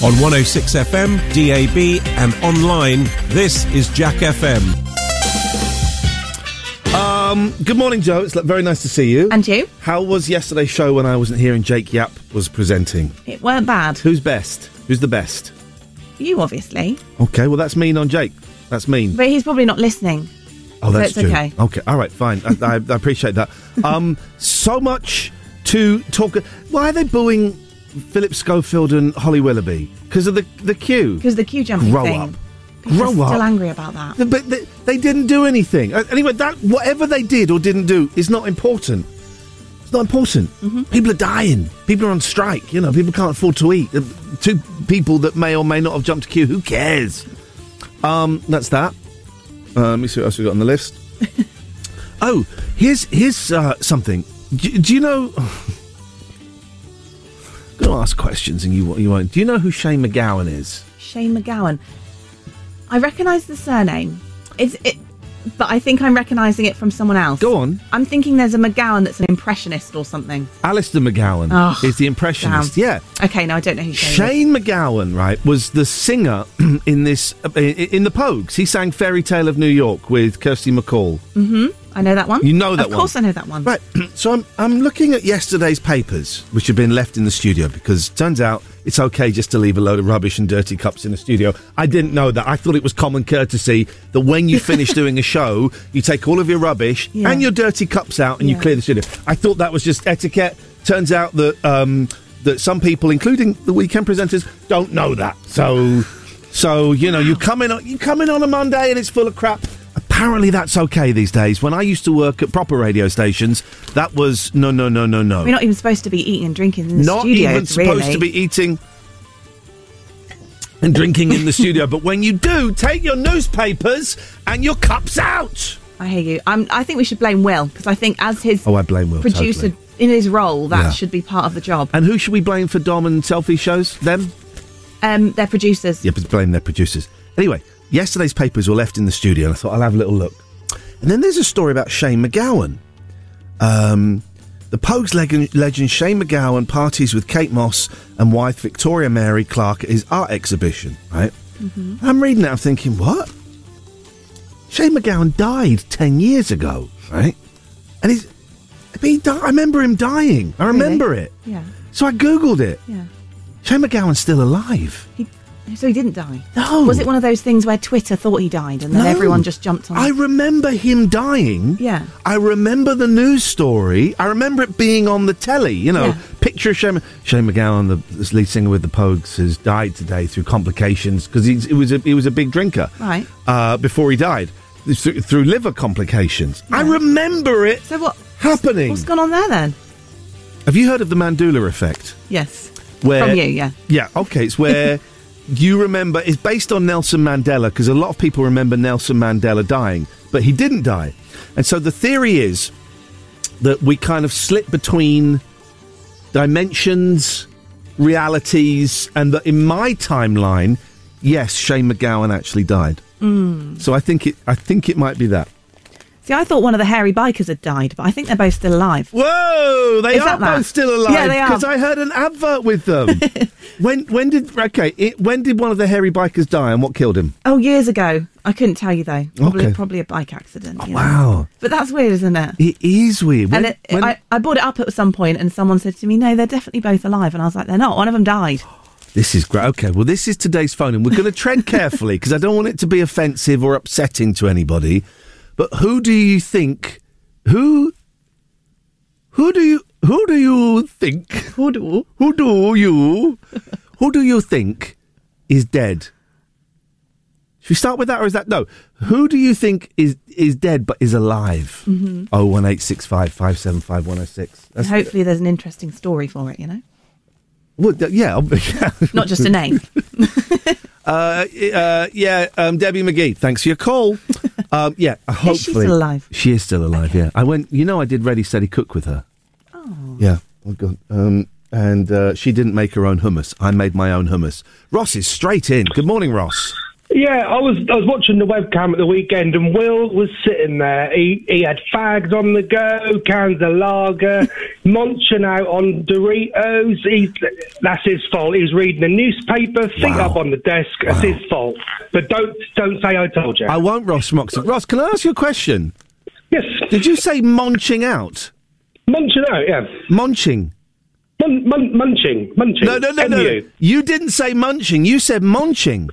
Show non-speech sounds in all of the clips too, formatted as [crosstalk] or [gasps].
On 106 FM, DAB, and online, this is Jack FM. Um, good morning, Joe. It's very nice to see you. And you? How was yesterday's show when I wasn't here and Jake Yap was presenting? It weren't bad. Who's best? Who's the best? You, obviously. Okay, well, that's mean on Jake. That's mean. But he's probably not listening. Oh, that's so it's true. okay. Okay, all right, fine. I, I, I appreciate that. [laughs] Um, so much to talk. Why are they booing Philip Schofield and Holly Willoughby? Because of the the queue. Because the queue jumping Grow thing. up. Grow up. still angry about that. But they, they didn't do anything. Uh, Anyway, that whatever they did or didn't do is not important. It's not important. Mm-hmm. People are dying. People are on strike. You know, people can't afford to eat. Uh, Two people that may or may not have jumped a queue. Who cares? Um, that's that. Uh, let me see what else we got on the list. [laughs] oh, here's here's uh, something. Do, do you know? To ask questions and you you won't. Do you know who Shane MacGowan is? Shane MacGowan. I recognise the surname. It's it, but I think I'm recognising it from someone else. Go on. I'm thinking there's a McGowan that's an impressionist or something. Alistair McGowan Oh, is the impressionist. damn. Yeah. Okay, no, I don't know who Shane. Shane MacGowan, right, was the singer [clears throat] in this uh, in, in the Pogues. He sang "Fairy Tale of New York" with Kirsty MacColl. Mm-hmm. I know that one. You know that one. Of one. course I know that one. Right. [clears throat] So I'm I'm looking at yesterday's papers, which have been left in the studio because turns out it's okay just to leave a load of rubbish and dirty cups in the studio. I didn't know that. I thought it was common courtesy that when you finish [laughs] doing a show, you take all of your rubbish Yeah. and your dirty cups out and you clear the studio. I thought that was just etiquette. Turns out that um, that some people, including the weekend presenters, don't know that. So so you know you come in on- you come in on a Monday and it's full of crap. Apparently that's okay these days. When I used to work at proper radio stations, that was no no no no no. We're not even supposed to be eating and drinking in the Not studio. Not even supposed really. to be eating and drinking in the studio. But when you do, take your newspapers and your cups out. I hear you. I'm, I think we should blame Will because I think as his Oh, I blame Will. producer totally. in his role, that Yeah. should be part of the job. And who should we blame for Dom and selfie shows? Them? Um, they're producers. Yeah, blame their producers. Anyway, yesterday's papers were left in the studio, and I thought I'll have a little look. And then there's a story about Shane MacGowan. Um, the Pogues legend, legend Shane MacGowan parties with Kate Moss and wife Victoria Mary Clarke at his art exhibition. Right? I'm reading it. I'm thinking, what? Shane MacGowan died ten years ago, right? And he's. He di- I remember him dying. I remember it. Yeah, So I googled it. yeah. Shane MacGowan's still alive. He, so he didn't die. No. Was it one of those things where Twitter thought he died and then No. everyone just jumped on? It? I remember him dying. Yeah. I remember the news story. I remember it being on the telly. You know, Yeah. picture of Shane, Shane MacGowan, the lead singer with the Pogues, has died today through complications because he was a he was a big drinker. Right. Uh, before he died, through, through liver complications. I remember it So what? happening. What's gone on there then? Have you heard of the Mandela effect? Yes. Where From you, yeah. Yeah, okay. It's where [laughs] you remember. is based on Nelson Mandela because a lot of people remember Nelson Mandela dying, but he didn't die. And so the theory is that we kind of slip between dimensions, realities, and that in my timeline, yes, Shane MacGowan actually died. Mm. So I think it. I think it might be that. See, I thought one of the hairy bikers had died, but I think they're both still alive. Whoa, they Is are that that? both still alive. Yeah, they are. Because I heard an advert with them. [laughs] when when did okay? It, when did one of the hairy bikers die, and what killed him? Oh, years ago. I couldn't tell you though. Probably, Okay. probably a bike accident. Oh, you know. Wow, But that's weird, isn't it? it is weird. When- and it, when- I, I brought it up at some point, and someone said to me, "No, they're definitely both alive." And I was like, "They're not. One of them died." [gasps] this is great. Okay, well, this is today's phone, and we're going to tread [laughs] carefully because I don't want it to be offensive or upsetting to anybody. But who do you think? Who? Who do you? Who do you think? Who do? Who do you? who do you think is dead? Should we start with that, or is that no? Who do you think is is dead but is alive? Mm-hmm. Oh one eight six five five seven five one zero six. And hopefully, there's an interesting story for it. You know, Well, th- yeah, ob- [laughs] yeah. not just a name. [laughs] Uh, uh, yeah, um, Debbie McGee. Thanks for your call. [laughs] Um, yeah, hopefully Is she still alive? She is still alive. Yeah, I went. You know, I did Ready Steady Cook with her. Oh. Yeah. Oh God. Um, and uh, she didn't make her own hummus. I made my own hummus. Ross is straight in. Good morning, Ross. Yeah, I was I was watching the webcam at the weekend, and Will was sitting there. He he had fags on the go, cans of lager, [laughs] munching out on Doritos. He, that's his fault. He was reading the newspaper, feet Wow. up on the desk. That's his fault. But don't don't say I told you. I won't, Ross Moxon. Ross, can I ask you a question? yes, Did you say munching out? munching out. Yeah, Munching. mun, mun, munching, munching. No, no, no, no. You didn't say munching. You said munching.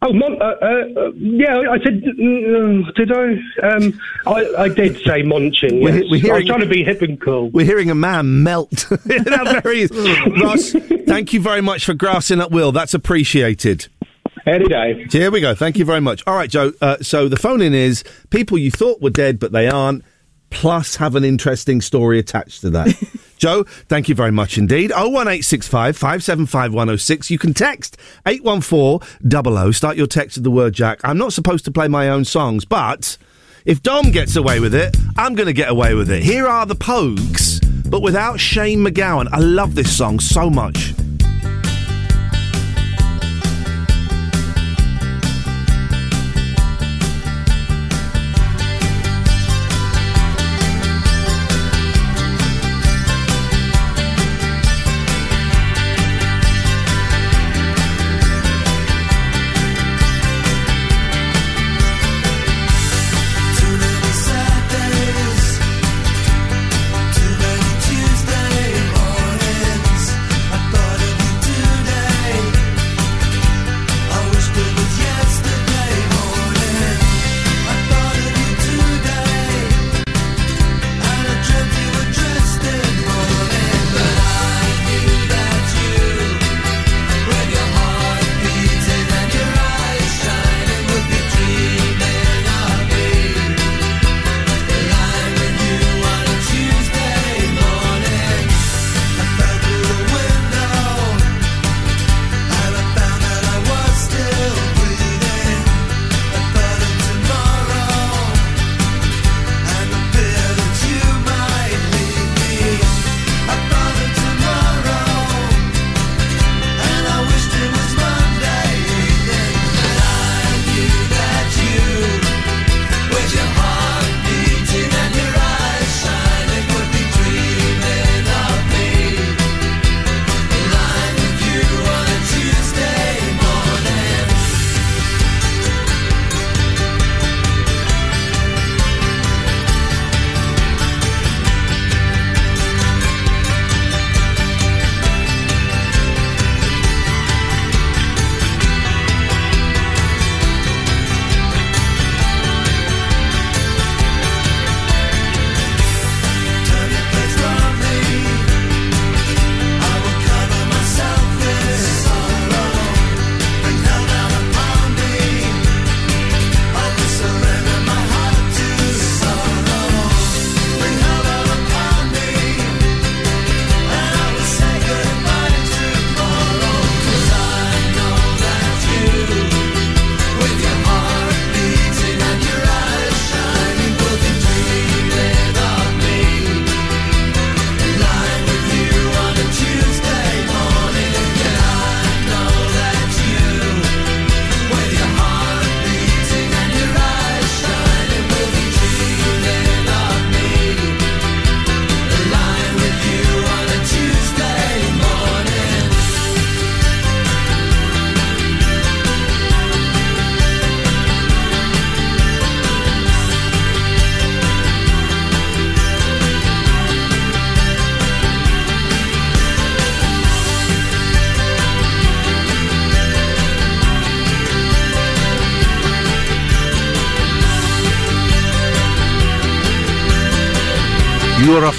Oh, mon- uh, uh, uh, yeah, I said, uh, did I? Um, I, I did say munching. We're- Yes. we're I hearing- was trying to be hip and cool. We're hearing a man melt. [laughs] very [laughs] Ross, thank you very much for grassing up Will. That's appreciated. Any day. Here we go. Thank you very much. All right, Joe. Uh, so the phone in is people you thought were dead, but they aren't, plus have an interesting story attached to that. [laughs] Joe, thank you very much indeed. 01865 575 106. You can text 814 00. Start your text with the word Jack. I'm not supposed to play my own songs, but if Dom gets away with it, I'm going to get away with it. Here are the Pogues, but without Shane MacGowan. I love this song so much.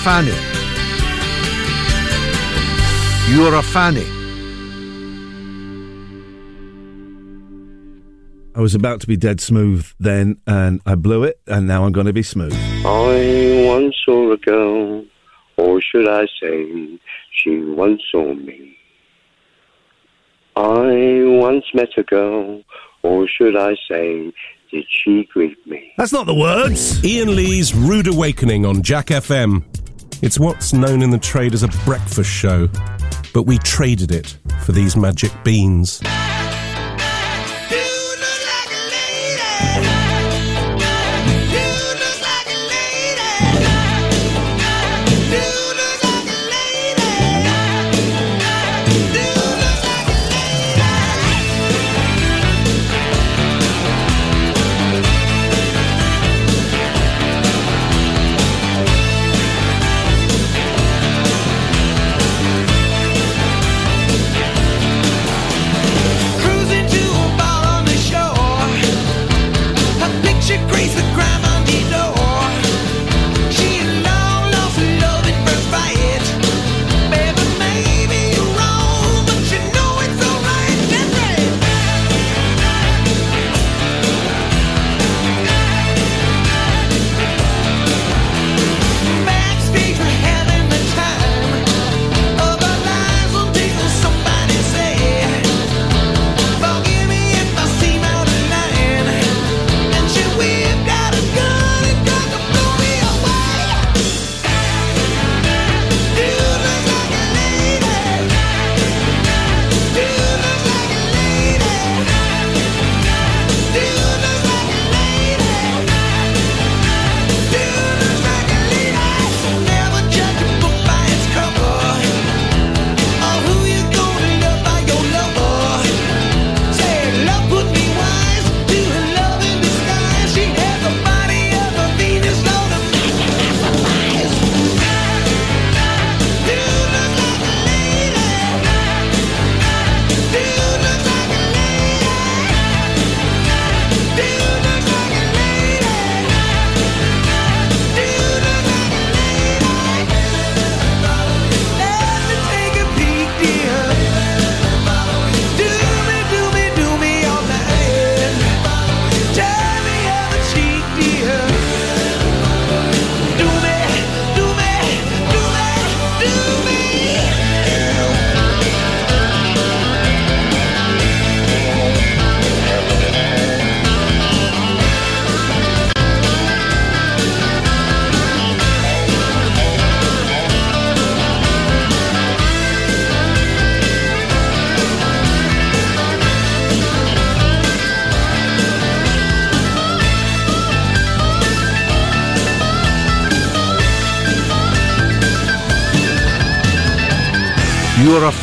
Fanny. You're a fanny. I was about to be dead smooth then, and I blew it, and now I'm going to be smooth. I once saw a girl, or should I say, she once saw me. I once met a girl, or should I say, did she greet me? That's not the words. Ian Lee's Rude Awakening on Jack FM. It's what's known in the trade as a breakfast show, but we traded it for these magic beans.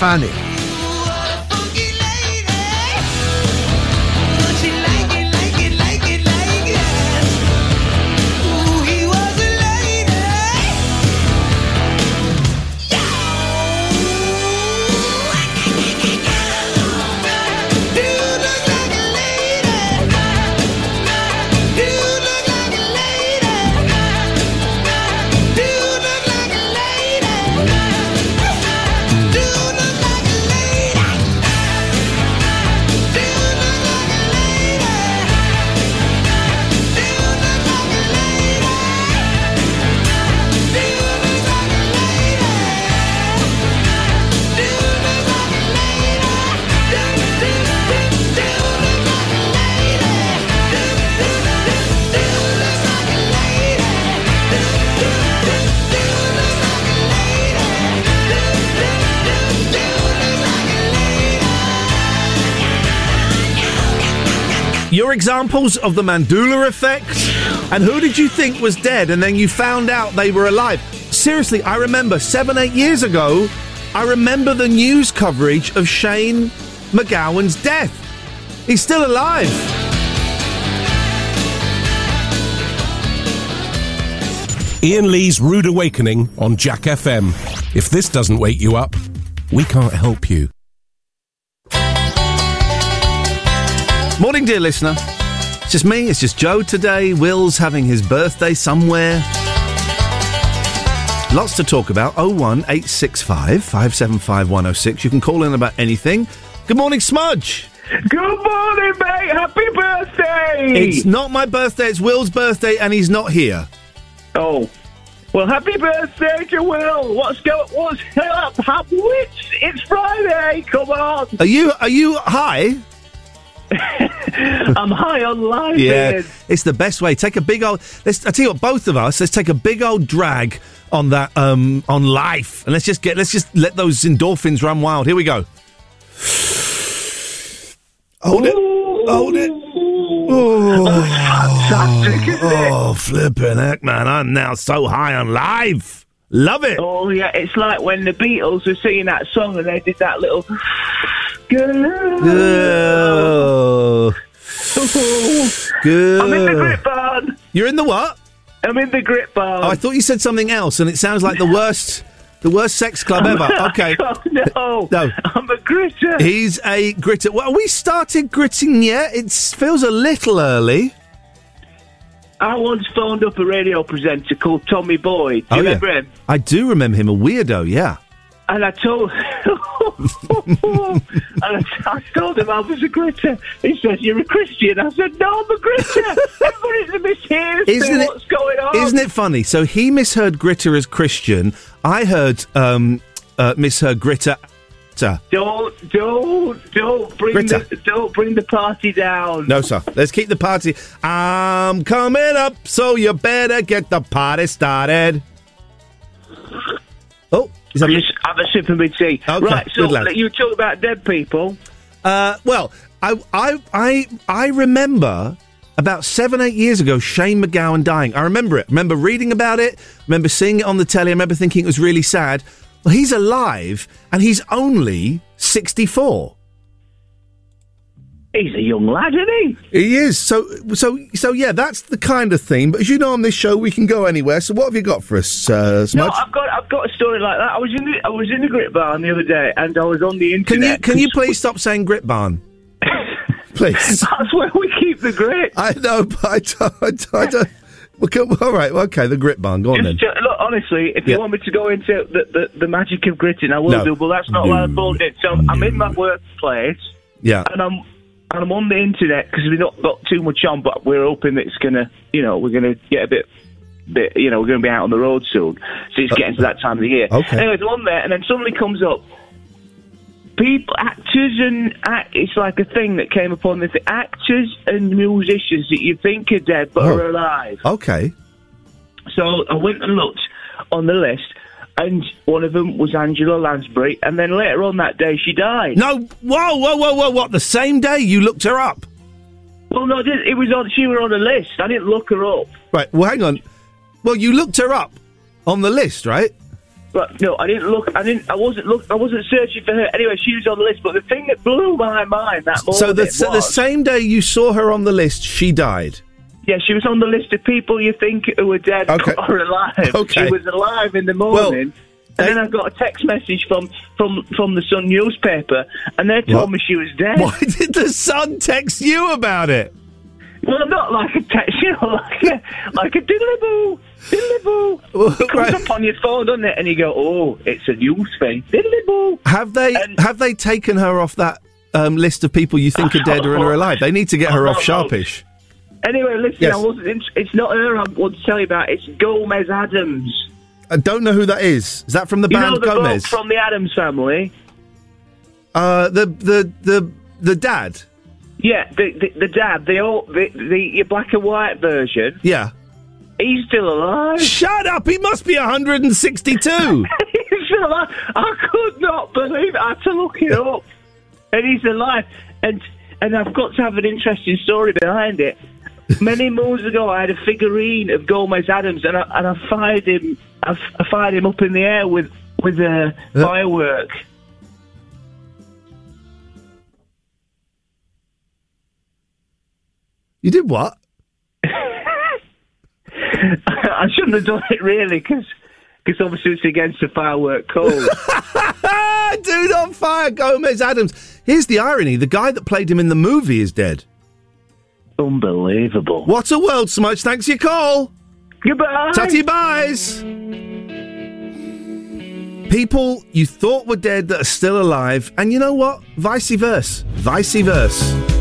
You're examples of the Mandela effect, and who did you think was dead, and then you found out they were alive? Seriously, I remember seven, eight years ago, I remember the news coverage of Shane MacGowan's death. He's still alive. Ian Lee's Rude Awakening on Jack FM. If this doesn't wake you up, we can't help you. Morning, dear listener. It's just me, it's just Joe today. Will's having his birthday somewhere. Lots to talk about. 01865 575 106. You can call in about anything. Good morning, Smudge. Good morning, mate. Happy birthday. It's not my birthday, it's Will's birthday, and he's not here. Oh. Well, happy birthday to Will. What's going? What's up? Happy it's, it's Friday. Come on. Are you are you high? [laughs] I'm high on life. Yeah, it's the best way. Take a big old. Let's. I tell you what, both of us. Let's take a big old drag on that um on life, and let's just get. Let's just let those endorphins run wild. Here we go. Hold it. Hold it. Fantastic, isn't it? Oh, flipping heck, man! I'm now so high on life. Love it. Oh yeah, it's like when the Beatles were singing that song and they did that little. Oh, good. I'm in the grip barn. You're in the what? I'm in the grip barn. Oh, I thought you said something else, and it sounds like the worst, the worst sex club ever. Okay. [laughs] Oh, no, No. I'm a gritter. He's a gritter. Well, we started gritting yet? It feels a little early. I once phoned up a radio presenter called Tommy Boyd. Do you Oh, yeah. him? I do remember him, a weirdo, yeah. And I told, [laughs] and I, I told him I was a gritter. He says, "You're a Christian." I said, "No, I'm a gritter." [laughs] Everybody's a mishears Isn't it- what's going on. Isn't it funny? So he misheard gritter as Christian. I heard um, uh, misheard gritter. Don't, don't, don't bring Gritter. the, don't bring the party down. No, sir. Let's keep the party. I'm coming up, so you better get the party started. Oh, is that Just have a sip of my tea. Okay, right, so you talk about dead people. Uh, well, I, I, I, I remember about seven, eight years ago, Shane MacGowan dying. I remember it. I remember reading about it. Remember seeing it on the telly. I remember thinking it was really sad. Well, he's alive, and he's only sixty-four. He's a young lad, isn't he? He is. So, so, so, yeah. That's the kind of theme. But as you know, on this show, we can go anywhere. So, what have you got for us, uh, No, I've got I've got a story like that. I was in the I was in the grip barn the other day, and I was on the internet. can you can you [laughs] please stop saying grit barn? please. [laughs] That's where we keep the grit. I know, but I don't. I don't, I don't okay, all right. Okay, the grit barn. Go on then. Just to, look, honestly, if Yeah. you want me to go into the, the, the magic of gritting, I will No. do. But that's not what I'm told it. So I'm in my workplace, Yeah. and I'm and I'm on the internet because we've not got too much on, but we're hoping that it's gonna, you know, we're gonna get a bit. Bit, you know, we're going to be out on the road soon, so it's getting to that time of the year. Okay. Anyways, I'm on there, and then suddenly comes up. People, actors, and act, it's like a thing that came upon this. Actors and musicians that you think are dead but Oh. are alive. Okay. So I went and looked on the list, and one of them was Angela Lansbury, and then later on that day she died. No. Whoa, whoa, whoa, whoa! What? The same day you looked her up? Well, no, it it was on. She was on a list. I didn't look her up. Right. Well, hang on. Well, you looked her up on the list, right? Right, no, I didn't look. I didn't. I wasn't look. I wasn't searching for her. Anyway, she was on the list. But the thing that blew my mind that morning So the, so the same day you saw her on the list, she died. Yeah, she was on the list of people you think who were dead Okay. [laughs] or alive. Okay. She was alive in the Well, morning. and then I got a text message from, from, from the Sun newspaper, and they told What? me she was dead. Why did the Sun text you about it? Well, not like a text, [laughs] you know, like a, like a diddly boo, diddly boo. It comes up on your phone, doesn't it? And you go, oh, it's a news thing. Diddly boo. Have they have they taken her off that um, list of people you think are dead or are alive? They need to get her off Sharpish. Anyway, listen, Yes. I wasn't. It's, it's not her. I want to tell you about. It's Gomez Addams. I don't know who that is. Is that from the you band know the Gomez? from the Addams family. uh, the the the the dad. Yeah, the the, the dad, the old, the, the your black and white version. Yeah. He's still alive. Shut up! He must be 162. [laughs] he's still alive. I could not believe it. I had to look it up, and he's alive. And and I've got to have an interesting story behind it. Many moons ago, I had a figurine of Gomez Addams, and I and I fired him. I, f- I fired him up in the air with with a uh, firework. You did what? [laughs] I shouldn't have done it really, because because obviously it's against the firework code. [laughs] Do not fire Gomez Addams. Here's the irony: the guy that played him in the movie is dead. Unbelievable. What a world, Smudge. Thanks for your call. Goodbye. Tatty buys. People you thought were dead that are still alive, and you know what? Vice versa. Vice versa.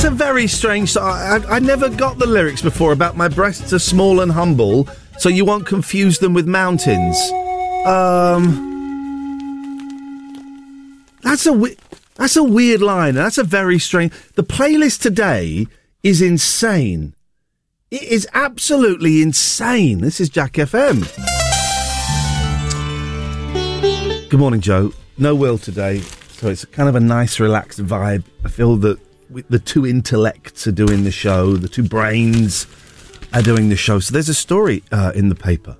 That's a very strange. So I, I, I never got the lyrics before about my breasts are small and humble, so you won't confuse them with mountains. Um, that's a That's a weird line. That's a very strange. The playlist today is insane. It is absolutely insane. This is Jack FM. Good morning, Joe. No Will today, so it's kind of a nice, relaxed vibe. I feel that the two intellects are doing the show, the two brains are doing the show. So there's a story uh, in the paper.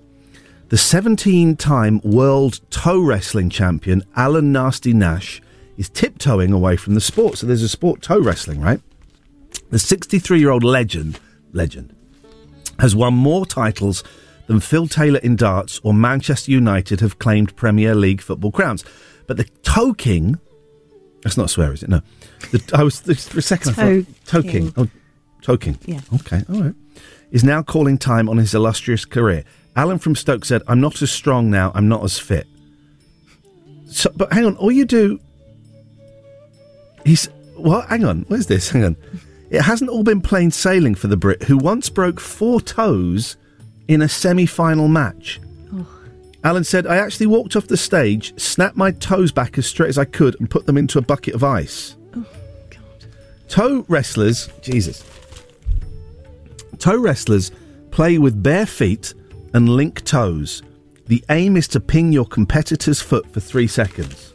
The 17 time world toe wrestling champion, Alan Nasty Nash, is tiptoeing away from the sport. So there's a sport toe wrestling, right? The 63 year old legend, legend, has won more titles than Phil Taylor in darts or Manchester United have claimed Premier League football crowns. But the toe king, that's not a swear, is it? No. The, I was, for a second, I Toe thought, toe king. king. Oh, toe king. Yeah. Okay, all right. Is now calling time on his illustrious career. Alan from Stoke said, I'm not as strong now, I'm not as fit. So, but hang on, all you do. He's. What? Hang on, what is this? Hang on. It hasn't all been plain sailing for the Brit, who once broke four toes in a semi final match. Oh. Alan said, I actually walked off the stage, snapped my toes back as straight as I could, and put them into a bucket of ice. Toe wrestlers, Jesus. Toe wrestlers play with bare feet and link toes. The aim is to ping your competitor's foot for three seconds.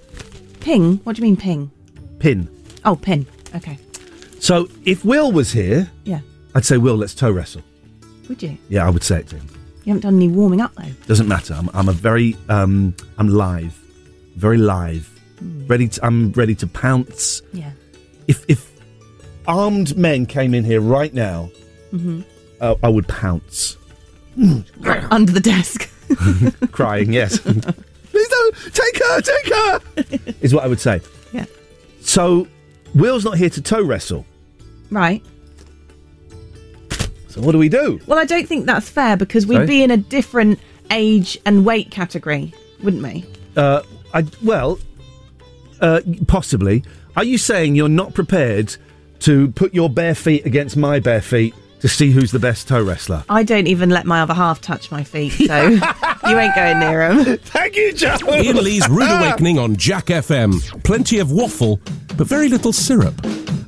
Ping? What do you mean ping? Pin. Oh, pin. Okay. So if Will was here, Yeah. I'd say, Will, let's toe wrestle. Would you? Yeah, I would say it to him. You haven't done any warming up though. Doesn't matter. I'm, I'm a very, um, I'm live, very live. Ready. To, I'm ready to pounce. Yeah. If if armed men came in here right now, hmm uh, I would pounce. [laughs] Under the desk. [laughs] Crying, yes. [laughs] Please don't take her, take her. is what I would say. Yeah. So, Will's not here to toe wrestle. Right. So what do we do? Well, I don't think that's fair because we'd Sorry? be in a different age and weight category, wouldn't we? Uh, I well, uh, possibly. Are you saying you're not prepared to put your bare feet against my bare feet to see who's the best toe wrestler? I don't even let my other half touch my feet, so [laughs] you ain't going near him. Thank you, Joe. Ian Lee's Rude [laughs] Awakening on Jack FM. Plenty of waffle, but very little syrup.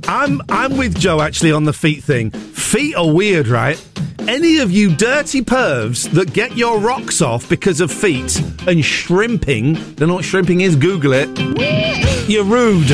I'm I'm with Joe actually on the feet thing. Feet are weird, right? Any of you dirty pervs that get your rocks off because of feet and shrimping, don't know what shrimping is, Google it. You're rude.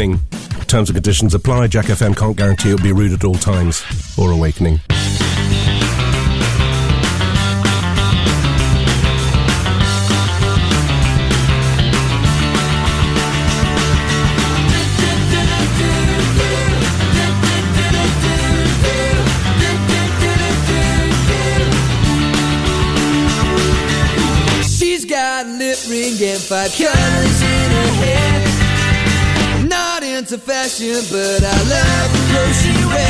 Terms and conditions apply. Jack FM can't guarantee it'll be rude at all times or awakening. Fashion, but I love the clothes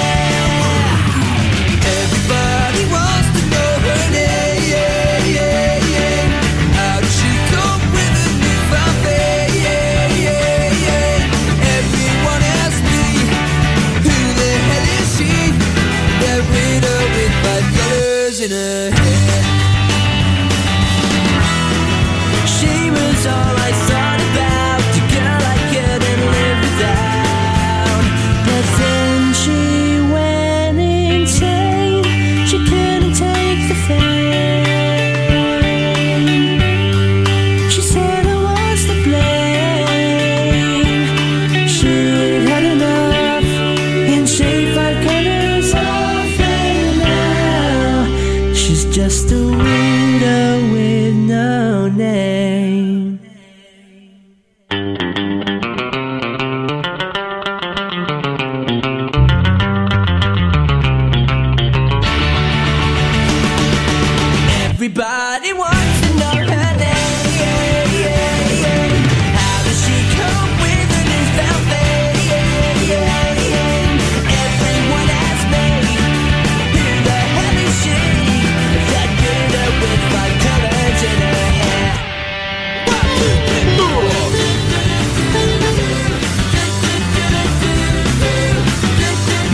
minute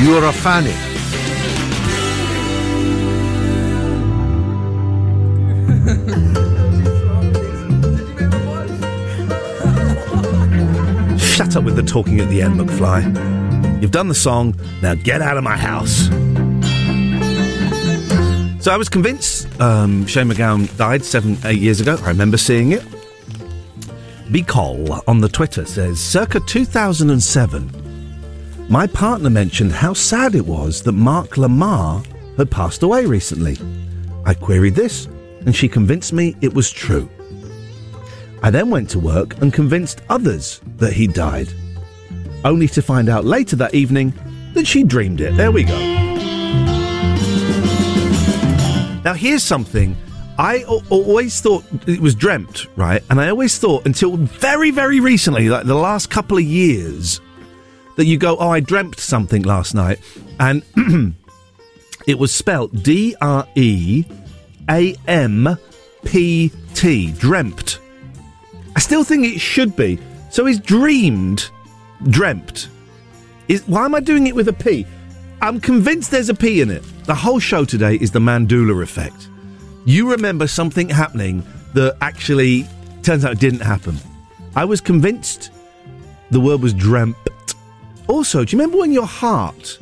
You're a fanny. Shut up with the talking at the end, McFly. You've done the song, now get out of my house. So I was convinced um, Shane MacGowan died seven, eight years ago. I remember seeing it. B. Cole on the Twitter says, circa 2007, my partner mentioned how sad it was that Mark Lamarr had passed away recently. I queried this, and she convinced me it was true. I then went to work and convinced others that he died, only to find out later that evening that she dreamed it. There we go. Now, here's something. I always thought it was dreamt, right? And I always thought until very, very recently, like the last couple of years, that you go, oh, I dreamt something last night. And [clears throat] it was spelt D R E A M P T, dreamt. I still think it should be. So is dreamed, dreamt. Is why am I doing it with a P? I'm convinced there's a P in it. The whole show today is the Mandela effect. You remember something happening that actually turns out didn't happen. I was convinced the word was dreamt. Also, do you remember when your heart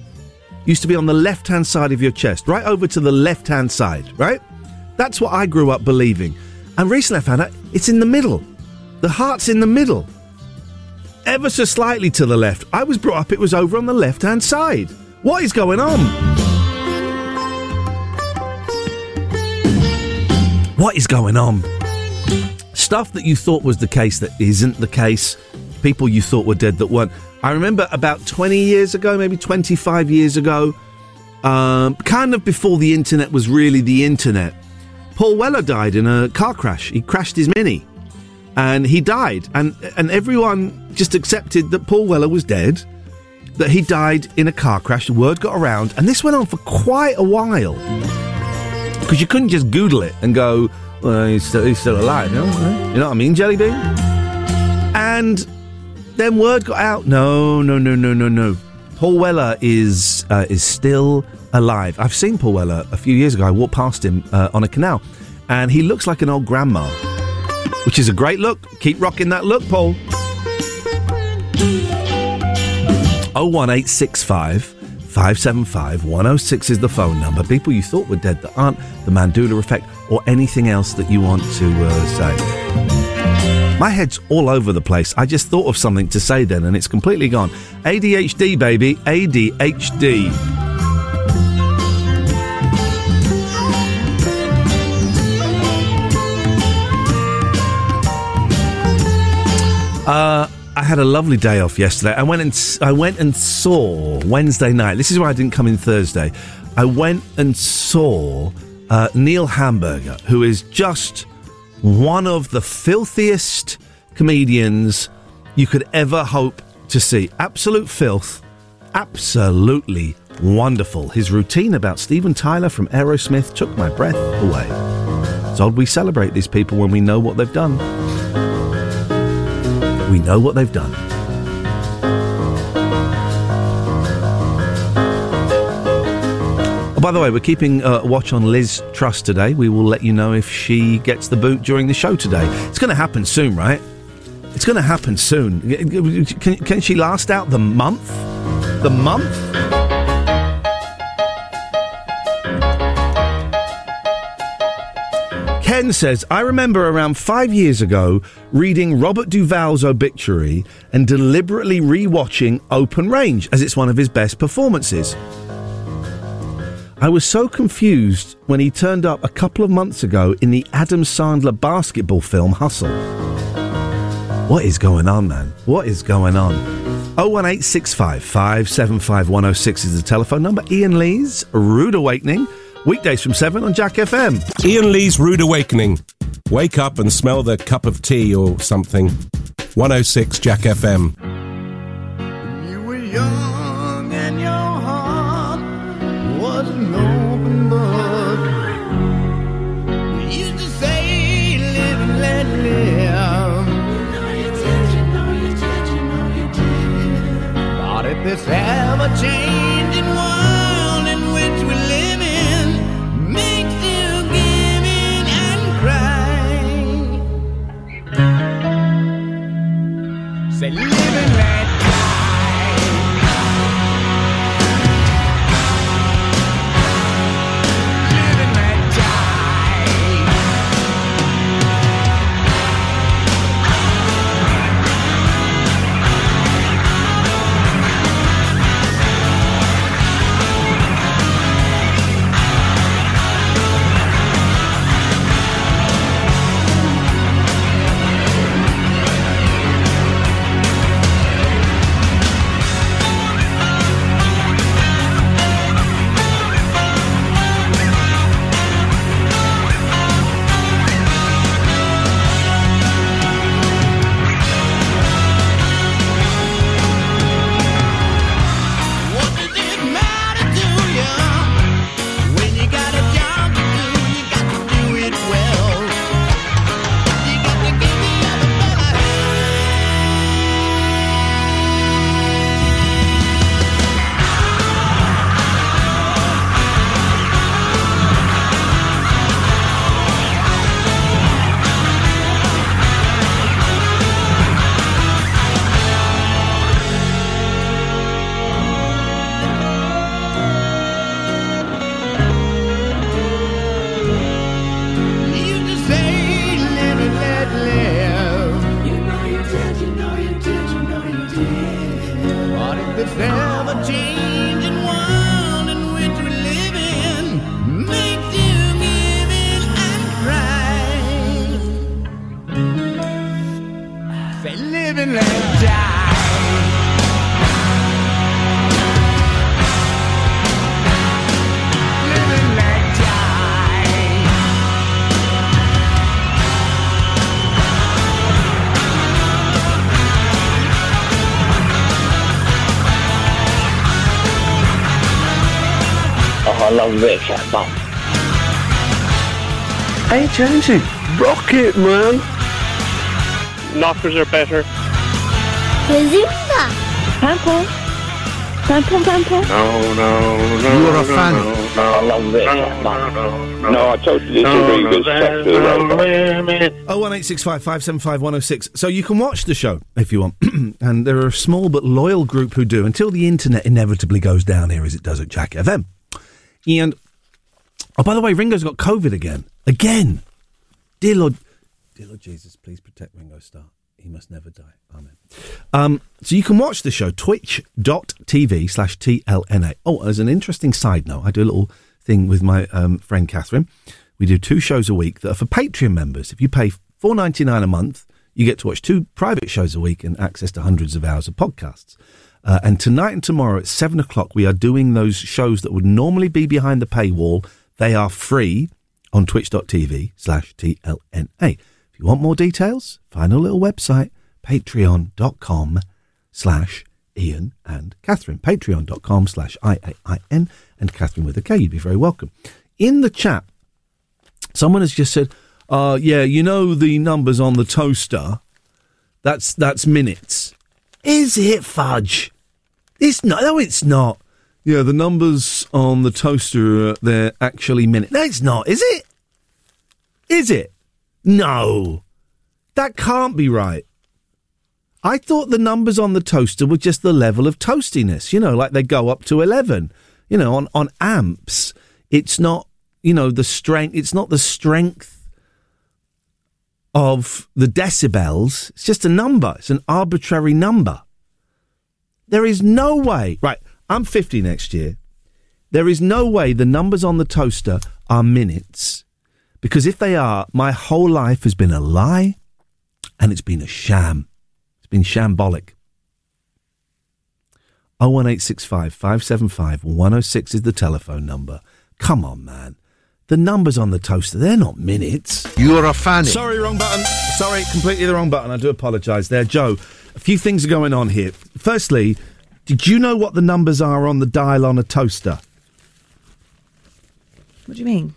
used to be on the left hand side of your chest, right over to the left hand side, right? That's what I grew up believing. And recently I found out it's in the middle. The heart's in the middle. Ever so slightly to the left. I was brought up it was over on the left hand side. What is going on? What is going on? Stuff that you thought was the case that isn't the case. People you thought were dead that weren't. I remember about 20 years ago, maybe 25 years ago, um, kind of before the internet was really the internet, Paul Weller died in a car crash. He crashed his Mini and he died. And, and everyone just accepted that Paul Weller was dead, that he died in a car crash. The word got around, and this went on for quite a while because you couldn't just Google it and go, well, he's still, he's still alive. You know? you know what I mean, Jelly Bean? And then word got out. No, no, no, no, no, no. Paul Weller is uh, is still alive. I've seen Paul Weller a few years ago. I walked past him uh, on a canal, and he looks like an old grandma, which is a great look. Keep rocking that look, Paul. 01865 575 106 is the phone number. People you thought were dead that aren't, the Mandela effect, or anything else that you want to uh, say. My head's all over the place. I just thought of something to say then and it's completely gone. ADHD, baby. ADHD. Uh, I had a lovely day off yesterday. I went and I went and saw Wednesday night. This is why I didn't come in Thursday. I went and saw uh, Neil Hamburger, who is just one of the filthiest comedians you could ever hope to see. Absolute filth. Absolutely wonderful. His routine about Steven Tyler from Aerosmith took my breath away. It's odd we celebrate these people when we know what they've done. We know what they've done. By the way, we're keeping uh, watch on Liz Truss today. We will let you know if she gets the boot during the show today. It's going to happen soon, right? It's going to happen soon. Can, can she last out the month? The month? Ken says, I remember around five years ago reading Robert Duvall's obituary and deliberately rewatching Open Range as it's one of his best performances. I was so confused when he turned up a couple of months ago in the Adam Sandler basketball film Hustle. What is going on, man? What is going on? 01865 575 106 is the telephone number. Iain Lee's Rude Awakening, weekdays from 7 on Jack FM. Iain Lee's Rude Awakening. Wake up and smell the cup of tea or something. 106 Jack FM. You were young this ever-changing Oh, I love a bit of cat bum. Hey, Jonesy, rock it, man. Knockers are better. Bazooka. Purple. Purple Pamper. No, no, no. You're a no, fan. No, no, I love this. no, no, no, No, I totally disagree no, with there's Sex of the no Robot. limit. Oh one eight six five five seven five one zero six. So you can watch the show if you want, [clears throat] and there are a small but loyal group who do until the internet inevitably goes down here as it does at Jack FM. And oh, by the way, Ringo's got COVID again. Again, dear Lord, dear Lord Jesus, please protect Ringo Starr. He must never die. Amen. Um, so you can watch the show twitch.tv slash TLNA. Oh, as an interesting side note, I do a little thing with my um, friend Catherine. We do two shows a week that are for Patreon members. If you pay four ninety nine a month, you get to watch two private shows a week and access to hundreds of hours of podcasts. Uh, and tonight and tomorrow at seven o'clock, we are doing those shows that would normally be behind the paywall. They are free on twitch.tv slash TLNA. If you want more details, find a little website, patreon.com slash Iain and Catherine. Patreon.com slash I-A-I-N and Catherine with a K. You'd be very welcome. In the chat, someone has just said, uh, yeah, you know the numbers on the toaster? That's, that's minutes. Is it fudge? It's not. No, it's not. Yeah, the numbers on the toaster, uh, they're actually minutes. No, it's not, is it? Is it? No. That can't be right. I thought the numbers on the toaster were just the level of toastiness, you know, like they go up to 11. You know, on, on amps, it's not, you know, the strength, it's not the strength of the decibels. It's just a number, it's an arbitrary number. There is no way, right, I'm 50 next year. There is no way the numbers on the toaster are minutes. Because if they are, my whole life has been a lie and it's been a sham. It's been shambolic. 01865 575 106 is the telephone number. Come on, man. The numbers on the toaster, they're not minutes. You're a fan. Sorry, wrong button. Sorry, completely the wrong button. I do apologise there. Joe, a few things are going on here. Firstly, did you know what the numbers are on the dial on a toaster? What do you mean?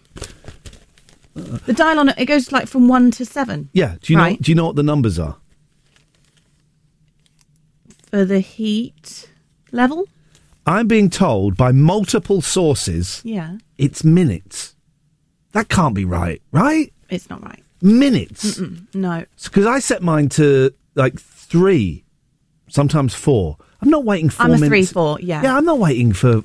The dial on it, it goes like from one to seven Yeah, do you know Right. do you know what the numbers are? for the heat level. I'm being told by multiple sources Yeah, it's minutes. That can't be right, right? it's not right. Minutes. Mm, No, Because I set mine to like three, sometimes four. I'm not waiting 4 I'm a minutes. three, four, yeah. Yeah, I'm not waiting for.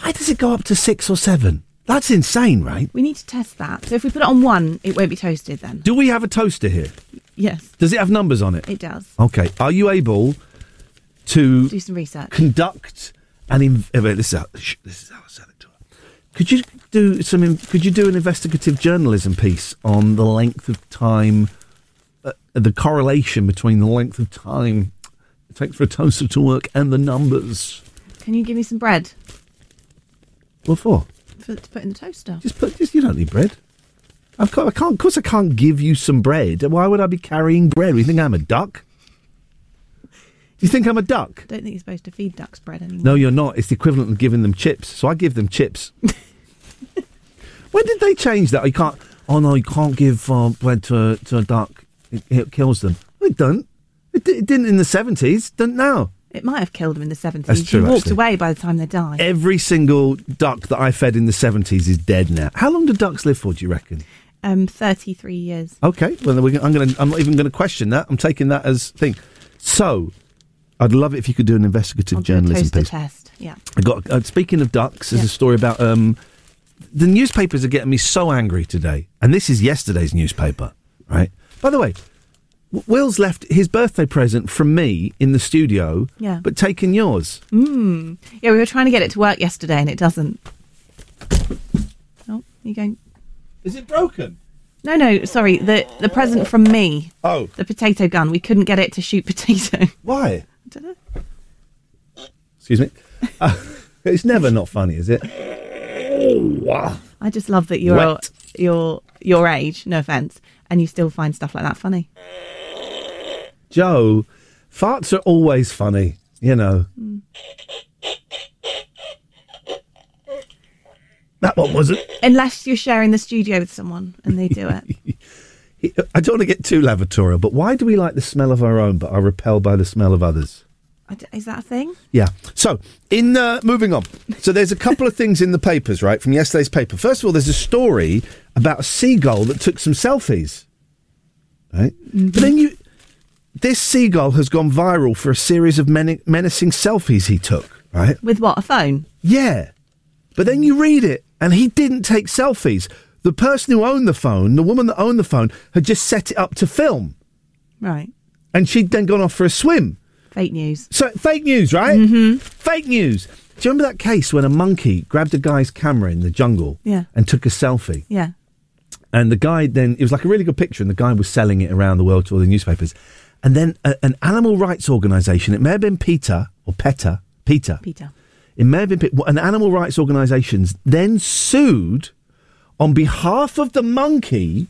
Why does it go up to six or seven? That's insane, right? we need to test that. So if we put it on one, it won't be toasted then. Do we have a toaster here? Yes, Does it have numbers on it? it does. Okay. Are you able to Do some research. conduct an? Inv- eh, wait, this is how, shh, this is how I said it to her. Could you do some? in- Could you do an investigative journalism piece on the length of time, uh, the correlation between the length of time it takes for a toaster to work and the numbers? Can you give me some bread What for? for, to put in the toaster? Just put. Just, you don't need bread. I've got, I can't. Of course, I can't give you some bread. Why would I be carrying bread? You think I'm a duck? Do you think I'm a duck? I don't think you're supposed to feed ducks bread anymore. No, you're not. It's the equivalent of giving them chips. So I give them chips. [laughs] when did they change that? You can't. Oh no, you can't give uh, bread to a, to a duck. It, kills them. It don't. It, it didn't in the seventies. Don't now. It might have killed them in the 70s. That's true, You walked actually. away by the time they died. Every single duck that I fed in the seventies is dead now. How long do ducks live for? Do you reckon? Um, 33 years. Okay. Well, then we're, I'm going. to I'm not even going to question that. I'm taking that as thing. So, I'd love it if you could do an investigative I'll do a journalism piece. test. Yeah. I got. Uh, speaking of ducks, there's Yeah. a story about um, the newspapers are getting me so angry today, and this is yesterday's newspaper, right? By the way, Will's left his birthday present from me in the studio, Yeah. but taken yours. Mm. Yeah, we were trying to get it to work yesterday and it doesn't. Oh, you going? Is it broken? No, no, sorry. The the present from me, Oh, the potato gun. We couldn't get it to shoot [laughs] potato. why? I don't know. Excuse me. Uh, [laughs] it's never not funny, is it? I just love that you're Wet. your your age. No offense, and you still find stuff like that funny. Joe, farts are always funny, you know. Hmm. That one wasn't. Unless you're sharing the studio with someone and they do it. [laughs] I don't want to get too lavatorial, but why do we like the smell of our own but are repelled by the smell of others? Is that a thing? Yeah. So, in uh, moving on. So, there's a couple of things in the papers, right, from yesterday's paper. First of all, there's a story about a seagull that took some selfies. Right? But then you. This seagull has gone viral for a series of men- menacing selfies he took, right? With what? A phone? Yeah. But then you read it, and he didn't take selfies. The person who owned the phone, the woman that owned the phone, had just set it up to film. Right. And she'd then gone off for a swim. Fake news. So fake news, right? Mm-hmm. Fake news. Do you remember that case when a monkey grabbed a guy's camera in the jungle Yeah. and took a selfie? Yeah. And the guy then, it was like a really good picture, and the guy was selling it around the world to all the newspapers. And then a, an animal rights organisation, it may have been PETA or PETA, PETA. Peter. It may have been PETA, an animal rights organisation then sued on behalf of the monkey,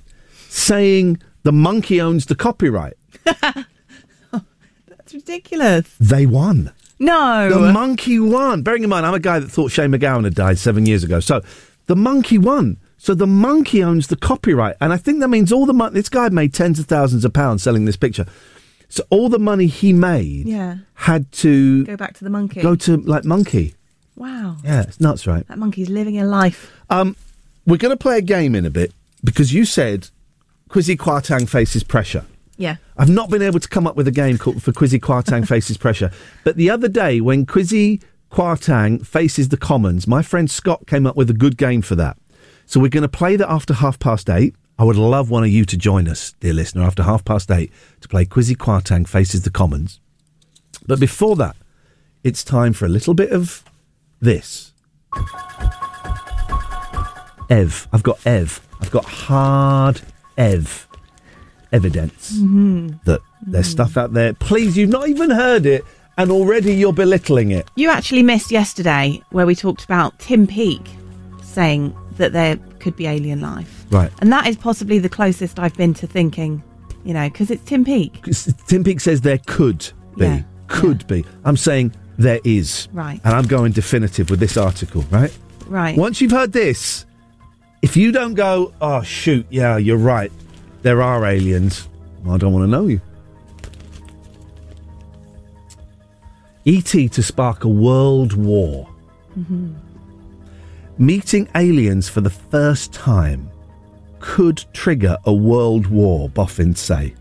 saying the monkey owns the copyright. [laughs] Ridiculous. They won. No. The monkey won. Bearing in mind, I'm a guy that thought Shane MacGowan had died seven years ago. So the monkey won. So the monkey owns the copyright. And I think that means all the money. This guy made tens of thousands of pounds selling this picture. So all the money he made yeah. had to Go back to the monkey. go to like monkey. wow. Yeah, it's nuts, right? That monkey's living a life. Um, we're going to play a game in a bit because you said Quizzy Kwarteng faces pressure. Yeah. I've not been able to come up with a game called for Quizzy Kwarteng faces pressure. But the other day, when Quizzy Kwarteng faces the Commons, my friend Scott came up with a good game for that. So we're going to play that after half past eight. I would love one of you to join us, dear listener, after half past eight to play Quizzy Kwarteng faces the Commons. But before that, it's time for a little bit of this. Ev. I've got Ev. I've got hard Ev evidence Mhm. that there's stuff out there. Please, you've not even heard it, and already you're belittling it. You actually missed yesterday where we talked about Tim Peake saying that there could be alien life. Right. And that is possibly the closest I've been to thinking, you know, because it's Tim Peake. Tim Peake says there could be. Yeah, Could be. I'm saying there is. Right. And I'm going definitive with this article, right? Right. Once you've heard this, if you don't go, oh, shoot, yeah, you're right, there are aliens, I don't want to know you. E.T. to spark a world war. Mhm. Meeting aliens for the first time could trigger a world war, boffins say.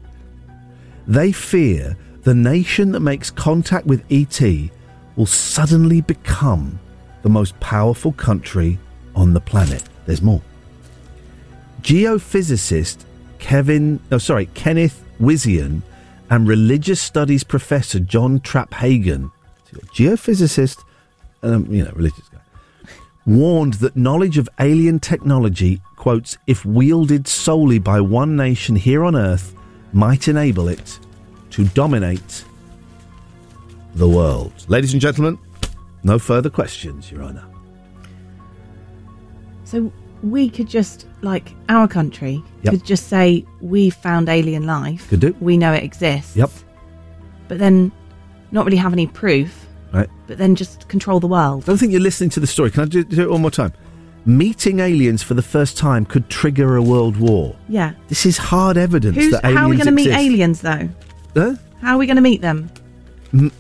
They fear the nation that makes contact with ET will suddenly become the most powerful country on the planet. There's more. Geophysicist Kevin, oh sorry, Kenneth Wisian and religious studies professor John Traphagan, geophysicist, um, you know, religious guy, warned that knowledge of alien technology, quotes, if wielded solely by one nation here on Earth, might enable it to dominate the world. Ladies and gentlemen, no further questions, Your Honour. So we could just, like, our country Yep. could just say, we found alien life. Could do. We know it exists. Yep. But then not really have any proof, Right. but then just control the world. I don't think you're listening to the story. Can I do, do it one more time? Meeting aliens for the first time could trigger a world war. Yeah. This is hard evidence Who's, that aliens how are we going to meet aliens, though? Huh? How are we going to meet them? M-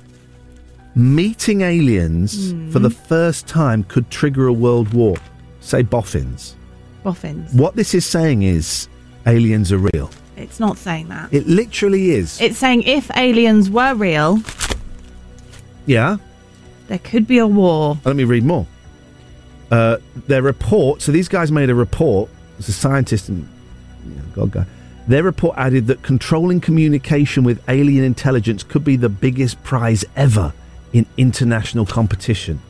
meeting aliens hmm. for the first time could trigger a world war. Say boffins. Boffins. What this is saying is aliens are real. It's not saying that. It literally is. It's saying if aliens were real, yeah. there could be a war. Let me read more. Uh, their report. So these guys made a report. It's a scientist and you know, God guy. Their report added that controlling communication with alien intelligence could be the biggest prize ever in international competition.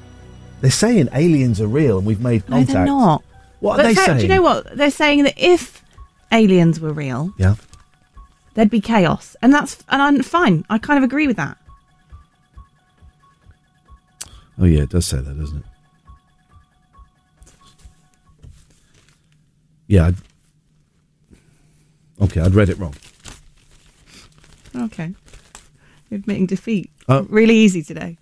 They're saying aliens are real and we've made contact. No, they're not. What But are they so- saying? Do you know what? They're saying that if aliens were real, Yeah. there'd be chaos. And that's, and I'm fine. I kind of agree with that. Oh yeah, it does say that, doesn't it? Yeah. I'd- Okay, I'd read it wrong. Okay. You're admitting defeat. Uh, really easy today.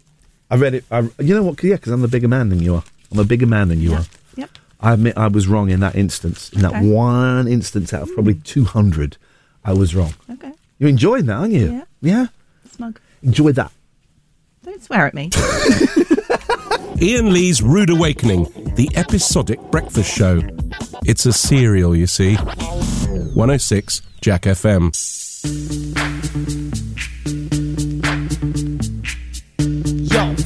I read it. I, you know what? Yeah, because I'm a bigger man than you are. I'm a bigger man than you are. Yep. I admit I was wrong in that instance. In that one instance out of probably mm. 200, I was wrong. Okay. You're enjoying that, aren't you? Yeah. Yeah? Smug. Enjoy that. Don't swear at me. [laughs] Iain Lee's Rude Awakening, the episodic breakfast show. It's a serial, you see. 106 Jack FM.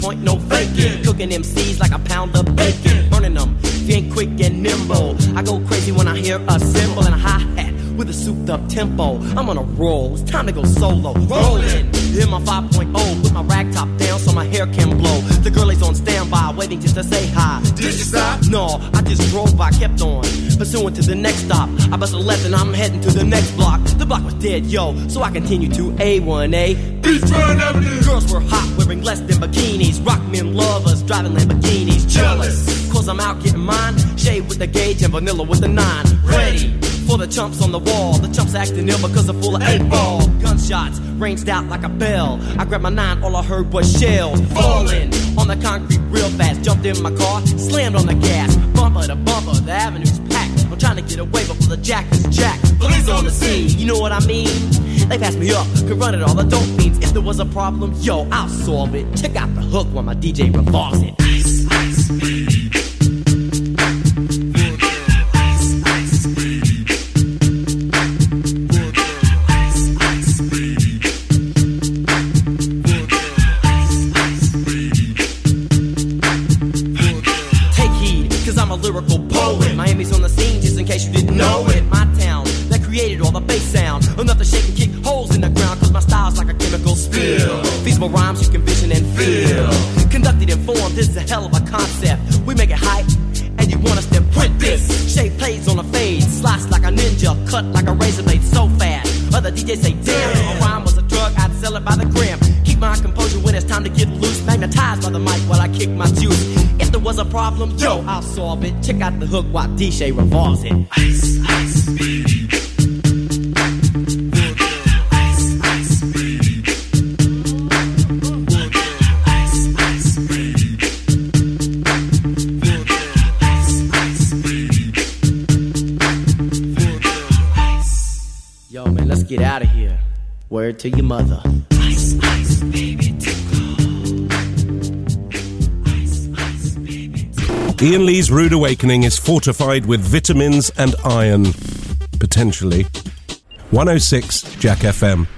point, to the point, no faking. Cooking MCs like a pound of bacon. Burning them, ain't quick and nimble. I go crazy when I hear a cymbal and a hi hat with a souped up tempo. I'm on a roll, it's time to go solo. Rolling, hit my 5.0, put my rag top down so my hair can blow. The girl is on standby, waiting just to say hi. Did you stop? No, I just drove by, kept on. Pursuing to the next stop. I bust a left and I'm heading to the next block. The block was dead, yo, so I continue to A1A. Beachfront Avenue. Girls were hot, wearing less than bikinis. Rock men lovers, driving Lamborghinis. Jealous, cause I'm out getting mine. Shade with the gauge and vanilla with the nine. Ready for the chumps on the wall. The chumps acting ill because they're full of eight ball. Gunshots ranged out like a bell. I grabbed my nine, all I heard was shells falling on the concrete real fast. Jumped in my car, slammed on the gas, bumper to bumper. The avenue's packed. I'm trying to get away before the jack is jacked. Police on the scene, you know what I mean? They passed me up, could run it all. The dope fiends. If there was a problem, yo, I'll solve it. Check out the hook while my DJ revolves it. While DJ revolves it. Ice, Rude Awakening is fortified with vitamins and iron. Potentially. 106 Jack FM.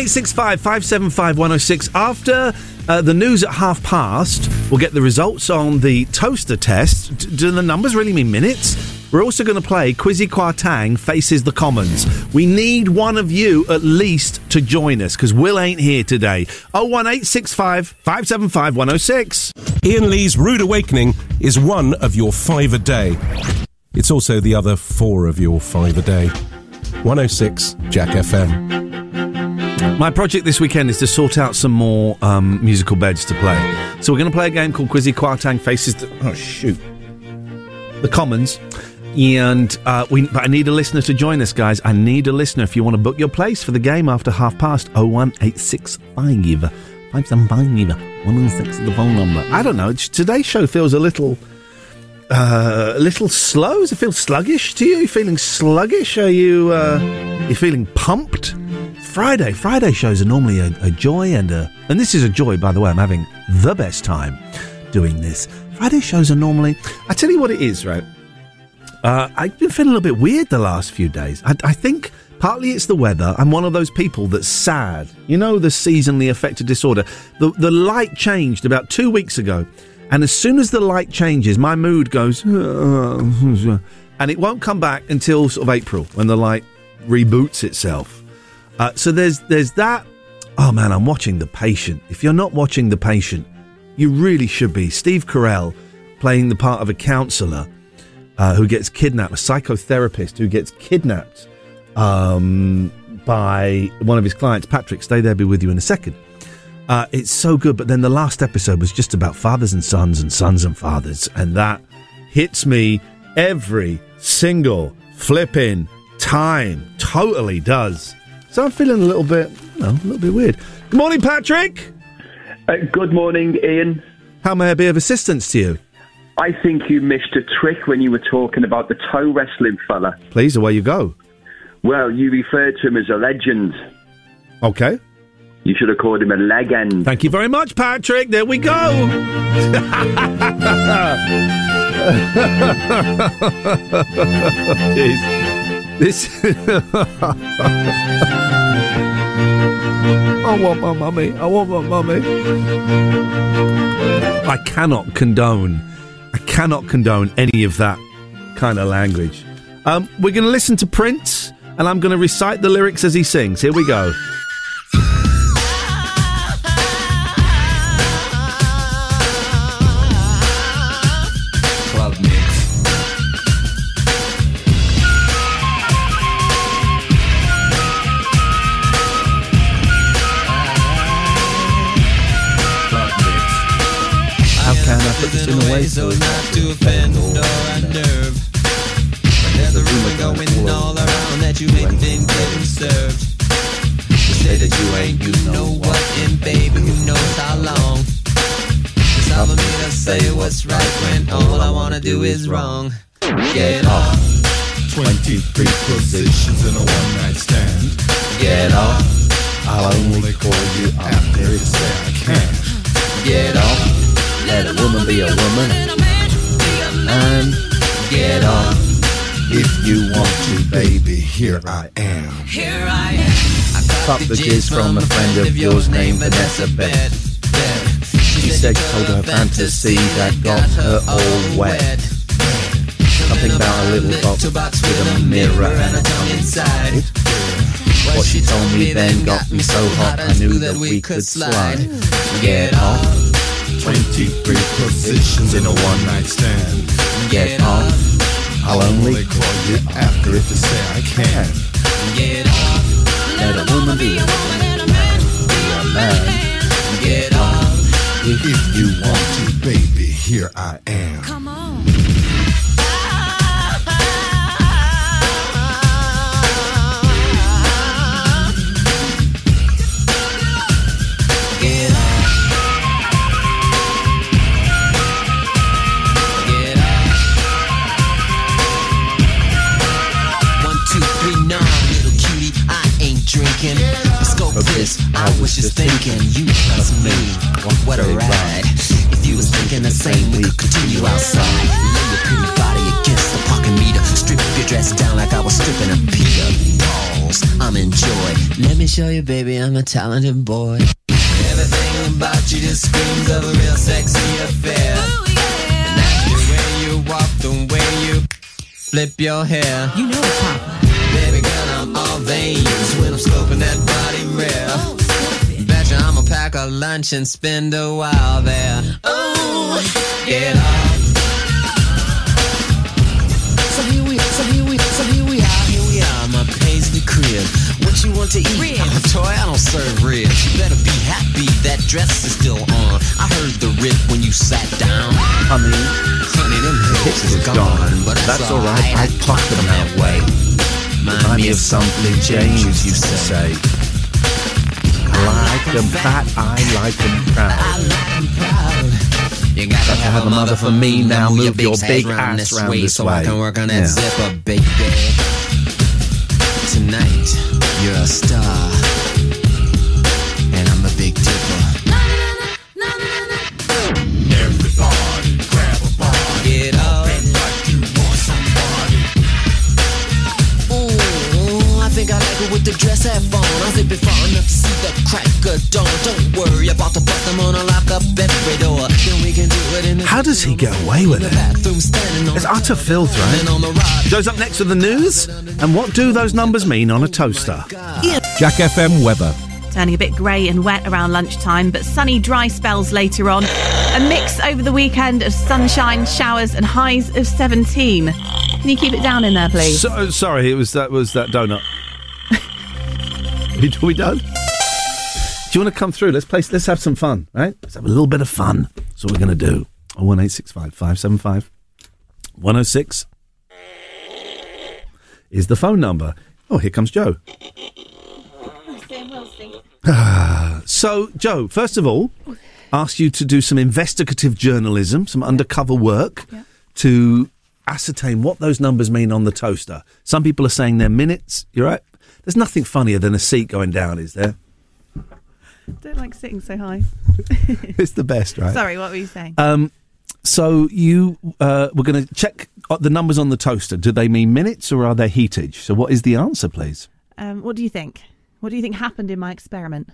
01865 575 106. After uh, the news at half past, we'll get the results on the toaster test. D- do the numbers really mean minutes? We're also going to play Quizzy Kwarteng Faces the Commons. We need one of you at least to join us because Will ain't here today. 01865 575 106. Iain Lee's Rude Awakening is one of your five a day. It's also the other four of your five a day. 106 Jack FM. My project this weekend is to sort out some more um, musical beds to play. So we're going to play a game called Quizzy Kwarteng Faces the... Oh, shoot. The Commons. And uh, we, but I need a listener to join us, guys. I need a listener if you want to book your place for the game after half past 01865 575 106 is the phone number. I don't know. Today's show feels a little. Uh, a little slow. Does it feel sluggish to you? You feeling sluggish? Are you uh, you feeling pumped? Friday. Friday shows are normally a, a joy and a and this is a joy, by the way. I'm having the best time doing this. Friday shows are normally. I tell you what it is, right? Uh, I've been feeling a little bit weird the last few days. I, I think partly it's the weather. I'm one of those people that's sad. You know, the seasonally affected disorder. The the light changed about two weeks ago, and as soon as the light changes, my mood goes, and it won't come back until sort of April when the light reboots itself. Uh, so there's there's that. Oh man, I'm watching The Patient. If you're not watching The Patient, you really should be. Steve Carell playing the part of a counsellor uh, who gets kidnapped, a psychotherapist who gets kidnapped um, by one of his clients, Patrick. Stay there, be with you in a second. Uh, it's so good, but then the last episode was just about fathers and sons and sons and fathers, and that hits me every single flipping time. Totally does. So I'm feeling a little bit, you know, a little bit weird. Good morning, Patrick. Uh, good morning, Iain. How may I be of assistance to you? I think you missed a trick when you were talking about the toe wrestling fella. Please, away you go. Well, you referred to him as a legend. Okay. You should have called him a legend. Thank you very much, Patrick. There we go. [laughs] [laughs] Jeez. This. [laughs] [laughs] I want my mummy. I want my mummy. I cannot condone. I cannot condone any of that kind of language. Um, we're going to listen to Prince, and I'm going to recite the lyrics as he sings. Here we go. Way so not to offend or unnerve? There's a rumor going all around that you ain't been getting served. You say that you ain't, you know what, and baby, who knows how long? It's hard for me to say what's right when all I wanna do is wrong. Get off. 23 positions in a one night stand. Get off. I'll only call you after you say I can. Get off. Let a woman be a woman. And Get off. if you want to, baby, here I am. Here I am. I got the jizz from a friend of yours named Vanessa Bed. She said she told her fantasy that got her all wet. Something about a little box with a mirror and a tongue inside. What she told me then got me so hot I knew that we could slide. Get off. 23 positions in a one night stand. Get off. I'll only call you after if you say I can. Get off. Let a woman be a woman and a man be a man. Get off. If you want to, baby, here I am. Ain't drinking. Scope this. I was just thinking you trust me. What a ride. If you was thinking the same, we could continue outside. Lay your pretty body against the parking meter. Strip your dress down like I was stripping a Peter. Paul. animals. I'm in joy. Let me show you, baby, I'm a talented boy. Everything about you just screams of a real sexy affair. And that's the way you walk, the way you flip your hair. You know it's Papa. Baby girl, I'm all veins when I'm scoping that body real. Betcha I'ma pack a lunch and spend a while there. Oh, get off. So here we, so here we, so here we are, here we are, my paisley crib. What you want to eat? I'm a toy, I don't serve ribs. You better be happy that dress is still on. I heard the rip when you sat down. Honey, honey, them hips is gone, but that's, That's all right. I pluck them that way. Remind me of something James used to say. I like them fat, I like them proud. You gotta Got to have a mother for me now. Move your big round ass this round way this so I can work on that Yeah. zipper, baby. Tonight, you're a star, the dress half on. I'll zip it far enough to see the crack of dawn. Don't worry about the bust. I'm gonna lock up every door. Then we can do it in the How does he get away with it? bathroom, standing on It's utter filth, right? on. Joe's up next with the news. And what do those numbers mean on a toaster? Jack FM weather. Turning a bit grey and wet around lunchtime, but sunny, dry spells later on. A mix over the weekend of sunshine, showers, and highs of 17. Can you keep it down in there, please? So, sorry, it was that was that donut. Are [laughs] we done? Do you want to come through? Let's play. Let's have some fun, right? Let's have a little bit of fun. That's what we're going to do. Oh one eight six five five seven five one zero six is the phone number. Oh, here comes Joe. [sighs] So, Joe, first of all, ask you to do some investigative journalism, some undercover work to ascertain what those numbers mean on the toaster. Some people are saying they're minutes. You're right. There's nothing funnier than a seat going down, is there? don't like sitting so high. [laughs] it's the best, right? Sorry, what were you saying? Um, so you uh, we're going to check uh, the numbers on the toaster. Do they mean minutes or are they heatage? So what is the answer, please? Um, what do you think? What do you think happened in my experiment?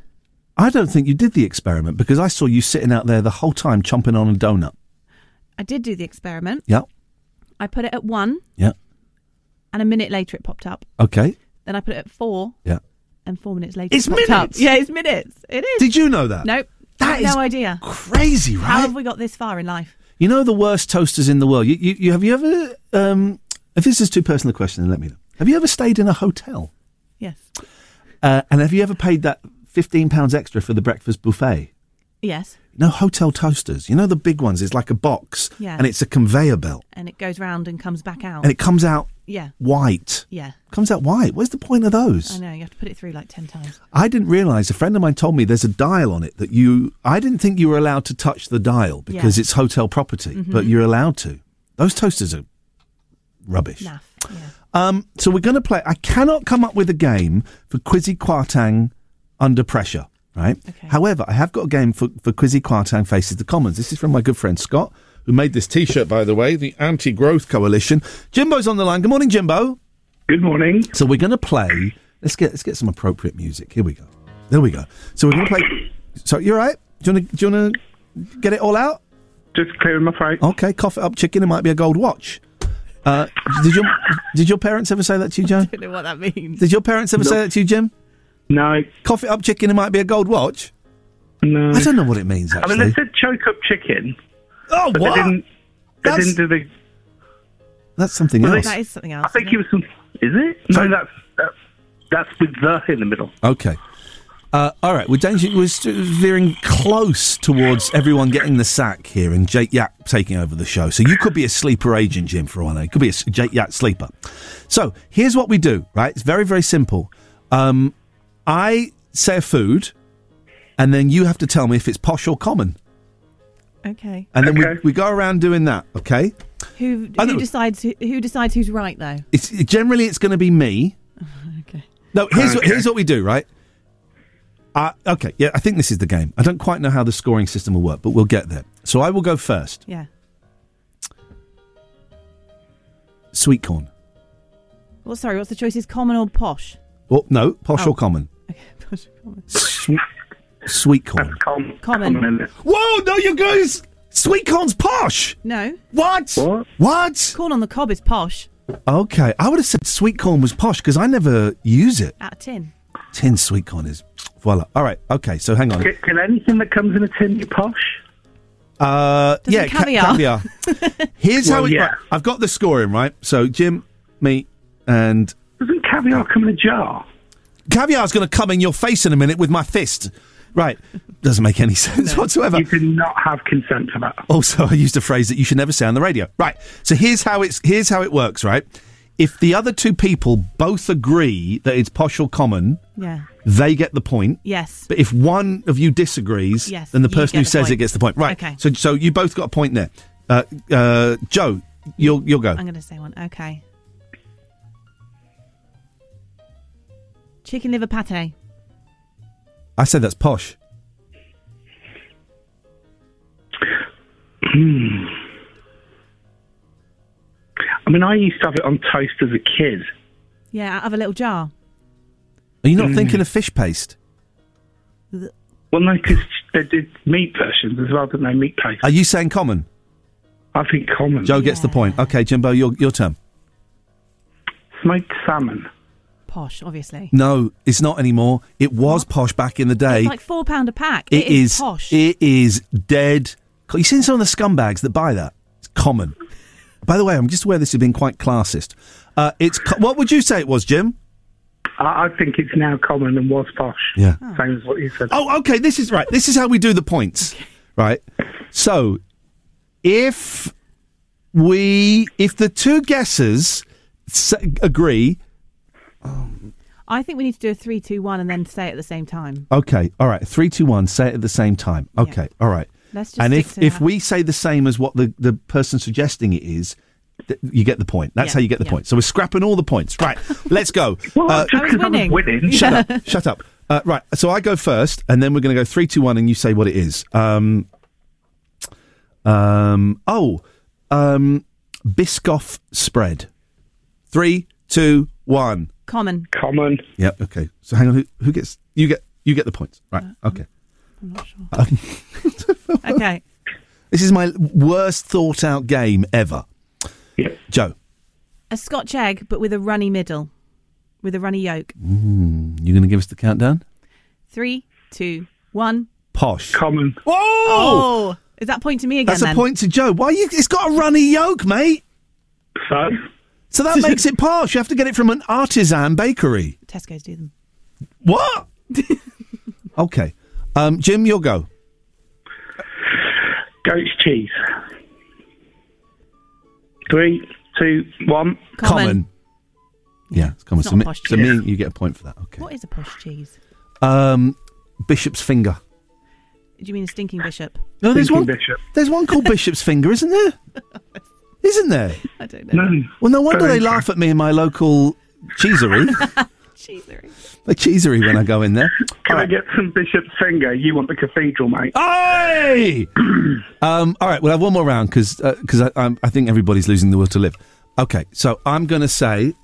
I don't think you did the experiment because I saw you sitting out there the whole time chomping on a donut. I did do the experiment. Yeah, I put it at one, yeah, and a minute later it popped up. okay, Then I put it at four, yeah. and four minutes later It's it minutes? up. Yeah, it's minutes. It is. Did you know that? Nope. That no is idea. Crazy, right? How have we got this far in life? You know the worst toasters in the world. You, you, you have you ever? Um, if this is too personal a question, then let me know. Have you ever stayed in a hotel? Yes. Uh, and have you ever paid that fifteen pounds extra for the breakfast buffet? Yes. No hotel toasters. You know the big ones. It's like a box, Yeah. and it's a conveyor belt, And it goes round and comes back out. and it comes out Yeah. white. Yeah. Comes out white. Where's the point of those? I know. You have to put it through like 10 times. I didn't realise. A friend of mine told me there's a dial on it that you. I didn't think you were allowed to touch the dial because Yeah. it's hotel property, but Mhm. you're allowed to. Those toasters are rubbish. Naff. Yeah. Um, so we're going to play. I cannot come up with a game for Quizzy Kwarteng under pressure, right? However, I have got a game for, for Quizzy Kwarteng faces the commons. This is from my good friend Scott, who made this T-shirt, by the way, the Anti-Growth Coalition. Jimbo's on the line. Good morning, Jimbo. Good morning. So we're going to play. Let's get let's get some appropriate music. Here we go. There we go. So we're going to play. So you're right. Do you want to do you want to get it all out? Just clearing my throat. Okay, cough it up, chicken. It might be a gold watch. Uh, did your did your parents ever say that to you, Joe? [laughs] I don't know what that means. Did your parents ever say that to you, Jim? No. Cough it up, chicken. It might be a gold watch. No. I don't know what it means. Actually. I mean, they said choke up chicken. Oh, but what? They didn't, they That's- didn't do the. that's something Well, else. That is something else. I think it was some. Is it? No, that's that's that's with the in the middle. Okay. Uh, all right, we're, danger- we're veering close towards everyone getting the sack here and Jake Yapp taking over the show. So you could be a sleeper agent, Jim, for one. It could be a Jake Yapp sleeper. So here's what we do, right? It's very, very simple. Um, I say a food, and then you have to tell me if it's posh or common. Okay. And then we, we go around doing that, okay? Who, I who know- decides who, who decides who's right though? It's generally it's going to be me. [laughs] Okay. No, here's what, Okay. here's what we do, right? Uh, okay, yeah, I think this is the game. I don't quite know how the scoring system will work, but we'll get there. So I will go first. Yeah. Sweet corn. Well, sorry. What's the choices? Common or posh? Oh, no, posh Oh. or common? Sweet, sweet corn. Com- Common. Whoa, no, you guys. Sweet corn's posh. No. What? What? What? Corn on the cob is posh. Okay, I would have said sweet corn was posh because I never use it. Out of tin. Tin sweet corn is voila. All right, okay. So hang on. Can, can anything that comes in a tin be posh? Uh, Doesn't yeah, ca- caviar. caviar. [laughs] Here's how Well, it. yeah. right, I've got the scoring right. So Jim, me, and Doesn't caviar come in a jar? Caviar's going to come in your face in a minute with my fist. Right, doesn't make any [laughs] sense whatsoever. You do not have consent for that. Also, [laughs] I used a phrase that you should never say on the radio. Right. So here's how it's here's how it works. Right. If the other two people both agree that it's posh or common, Yeah. they get the point. Yes. But if one of you disagrees, Yes, then the you person get who the says point. it gets the point. Right. Okay. So so you both got a point there. Uh, uh, Joe, you'll you'll go. I'm going to say one. Okay. Chicken liver pate. I said that's posh. Hmm. I mean, I used to have it on toast as a kid. Yeah, out of a little jar. Are you not Mm. thinking of fish paste? Well, no, because they did meat versions as well, didn't they? Meat paste. Are you saying common? I think common. Joe gets the point. Okay, Jimbo, your your turn. Smoked salmon. Posh, obviously. No, it's not anymore. It was posh back in the day. It's like four pound a pack. it is, posh. It is dead. You seen some of the scumbags that buy that? It's common. [laughs] By the way, I'm just aware this has been quite classist. Uh, it's co- what would you say it was, Jim? I, I think it's now common and was posh. Yeah. Same as what you said. Oh, okay. This is right. This is how we do the points, right? So, if we, if the two guessers s- agree, I think we need to do a three, two, one, and then say it at the same time. okay, all right, three, two, one, say it at the same time. Okay, all right. Let's just and if if that. we say the same as what the the person suggesting it is. th- You get the point. That's Yeah, how you get the yeah. point. So we're scrapping all the points. Right, [laughs] let's go. Well, Uh, just 'cause I was winning. Shut Yeah. [laughs] up. Shut up. Uh, right. So I go first, and then we're going to go three, two, one, and you say what it is. Um, um, oh, um, Biscoff spread. Three, two, one. Common. Common. Yeah. Okay. So hang on. Who, who gets? You get. You get the points. Right. Okay. I'm not sure. Um, [laughs] Okay. this is my worst thought out game ever. Yeah. Joe, A Scotch egg, but with a runny middle, with a runny yolk. mm, you going to give us the countdown? Three, two, one. Posh. Common. Whoa! Oh, is that point to me again? That's a point to Joe. Why you? It's got a runny yolk, mate. So? So that makes it posh. You have to get it from an artisan bakery. Tesco's do them. What? [laughs] okay. Um, Jim, you'll go. Goat's cheese. Three, two, one. Common. Yeah, it's common. It's so not me, posh so cheese. me, you get a point for that. Okay. What is a posh cheese? Um, Bishop's finger. Do you mean a stinking bishop? No, there's Thinking one. Bishop. There's one called [laughs] Bishop's finger, isn't there? [laughs] Isn't there? I don't know. No. Well, no wonder Very they laugh at me in my local cheesery. [laughs] Cheesery. a cheesery when I go in there. Can I get some Bishop's finger? You want the cathedral, mate? Hey! [clears throat] um, all right, we'll have one more round because because I, I'm- I think everybody's losing the will to live. Okay, so I'm going to say.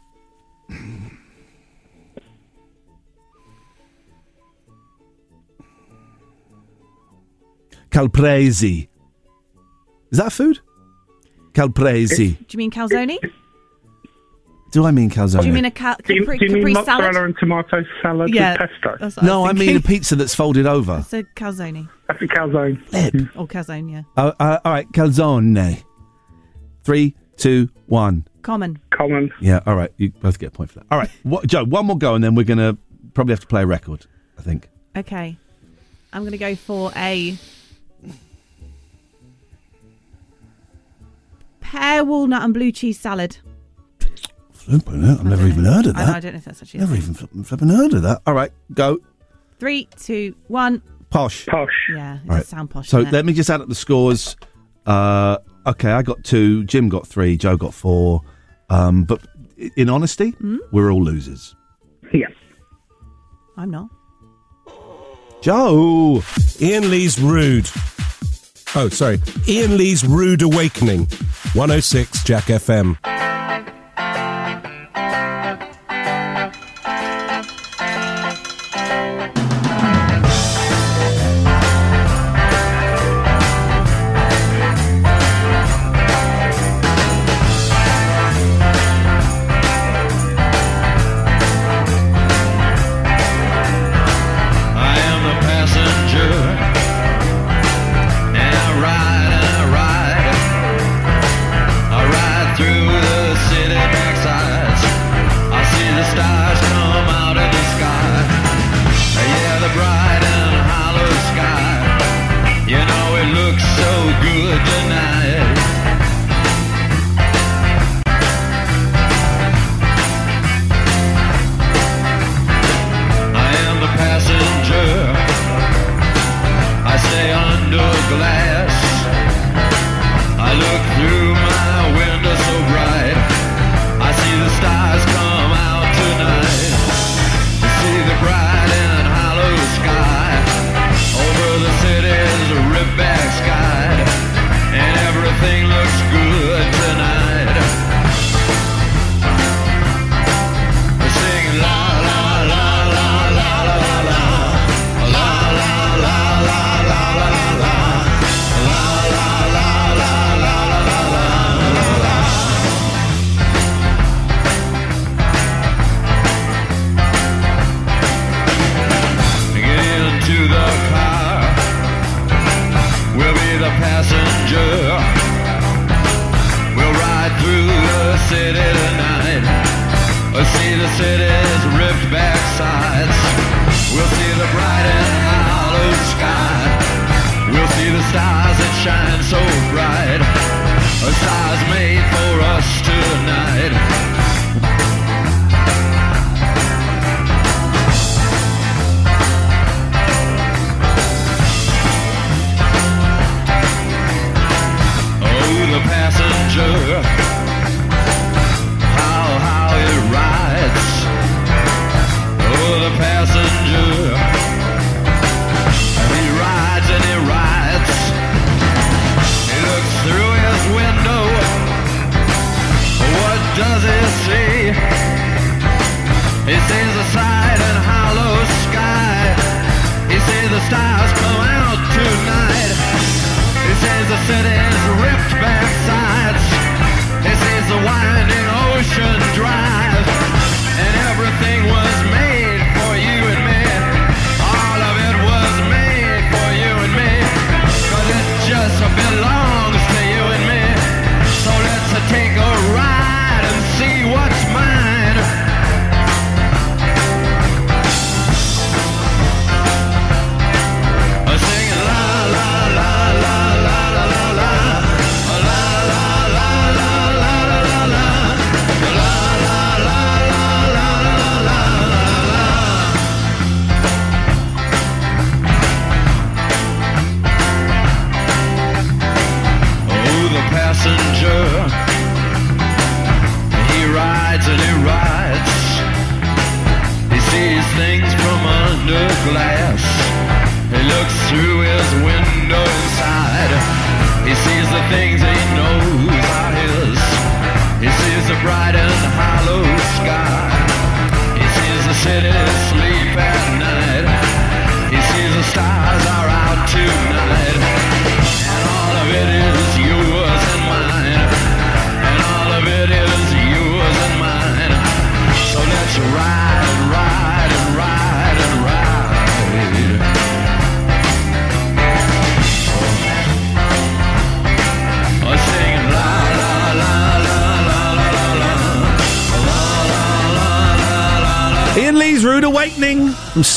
Calpresi. Is that food? Calpresi. Do you mean calzone? Do I mean calzone? Do you mean a cal- Do you, capri, do you mean capri mozzarella salad? and tomato salad Yeah, with pesto? that's what no, I I was mean a thinking. pizza that's folded over. So calzone That's a calzone. or calzone, yeah. Uh, uh, all right, calzone. Three, two, one. Common. Common. Yeah, all right. You both get a point for that. All right, [laughs] what, Joe, one more go, and then we're going to probably have to play a record, I think. Okay. I'm going to go for a pear, walnut, and blue cheese salad. Flipping it, I've never even heard of I, that. I don't know if that's actually a Never thing. even flipping, flipping heard of that. All right, go. Three, two, one. Posh. Posh. Yeah, it All does right. sound posh. So doesn't it? let me just add up the scores. Uh, okay, I got two. Jim got three. Joe got four. Um, but in honesty, Hmm? we're all losers. Yeah. I'm not. Joe. Iain Lee's Rude. Oh, sorry. Iain Lee's Rude Awakening. 106 Jack FM.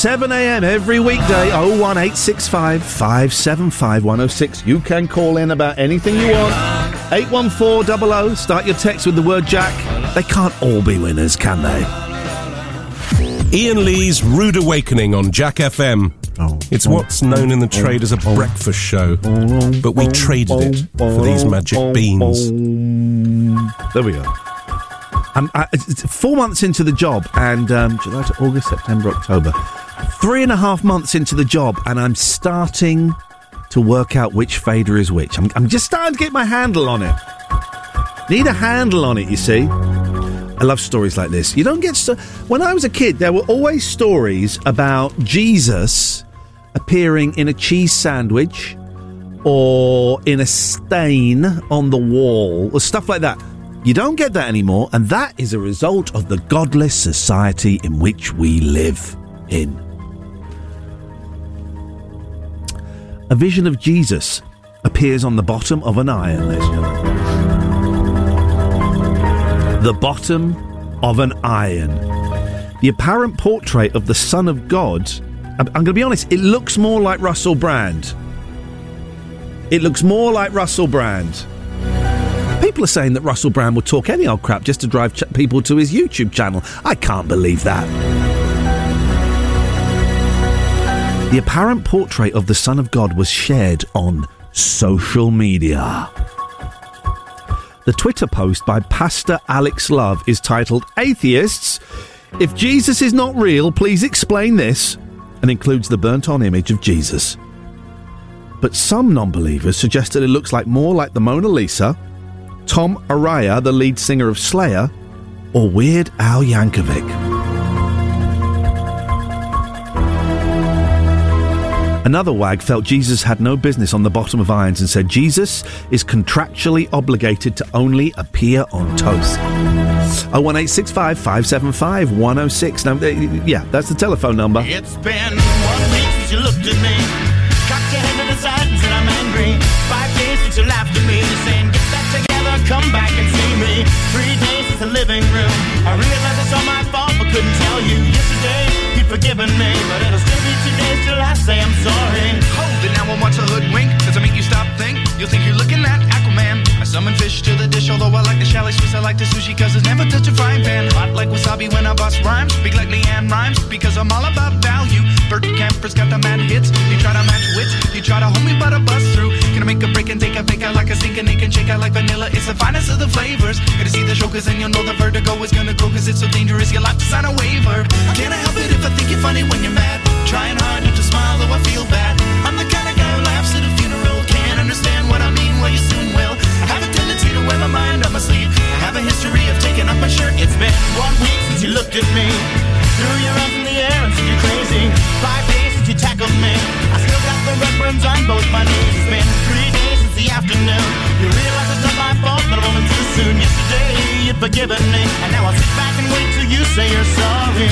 7 a.m. every weekday, 01865 575 106. You can call in about anything you want. 81400, start your text with the word Jack. They can't all be winners, can they? Iain Lee's Rude Awakening on Jack FM. It's what's known in the trade as a breakfast show, but we traded it for these magic beans. There we are. Um, uh, I, four months into the job, and um, July to August, September, October. Three and a half months into the job, and I'm starting to work out which fader is which. I'm, I'm just starting to get my handle on it. Need a handle on it, you see. I love stories like this. You don't get. Sto- when I was a kid, there were always stories about Jesus appearing in a cheese sandwich or in a stain on the wall or stuff like that. You don't get that anymore, and that is a result of the godless society in which we live in. A vision of Jesus appears on the bottom of an iron. The bottom of an iron. The apparent portrait of the Son of God. I'm, I'm going to be honest, it looks more like Russell Brand. It looks more like Russell Brand. People are saying that Russell Brand would talk any old crap just to drive ch- people to his YouTube channel. I can't believe that. The apparent portrait of the Son of God was shared on social media. The Twitter post by Pastor Alex Love is titled Atheists, if Jesus is not real, please explain this, and includes the burnt on image of Jesus. But some non believers suggest that it looks like more like the Mona Lisa, Tom Araya, the lead singer of Slayer, or Weird Al Yankovic. Another wag felt Jesus had no business on the bottom of irons and said Jesus is contractually obligated to only appear on toast. 01865 575 106. Now, uh, yeah, that's the telephone number. It's been one week since you looked at me. Cocked your head to the side and said I'm angry. Five days since you laughed at me, saying get together, come back and see me. Three days since the living room. I realized it's all my fault, but couldn't tell you. Forgiven me, but it'll still be two days till I say I'm sorry. Hold it now and watch a hoodwink. Does it make you stop? You'll think you're looking at Aquaman. I summon fish to the dish, although I like the chalet Swiss. I like the sushi cause it's never touch a frying pan. Hot like wasabi when I bust rhymes. Big like LeAnn Rimes because I'm all about value. Bert Kaempfert's got the mad hits. You try to match wits, you try to hold me but I bust through. Gonna make a break and take a fake out like a sink and it can shake out like vanilla. It's the finest of the flavors. Gonna see the show cause then you'll know the vertigo is gonna grow cause it's so dangerous. You'll have to sign a waiver. Can I help it if I think you're funny when you're mad? Trying hard not to smile though I feel bad. I'm the kind of what I mean, well you soon will. I have a tendency to wear my mind on my sleeve. I have a history of taking off my shirt. It's been one week since you looked at me. Threw your arms in the air and said you're crazy. Five days since you tackled me. I still got the red burns on both my knees. It's been three days since the afternoon. You realize it's not my fault, but I'm only too soon. Yesterday you'd forgiven me, and now I'll sit back and wait till you say you're sorry.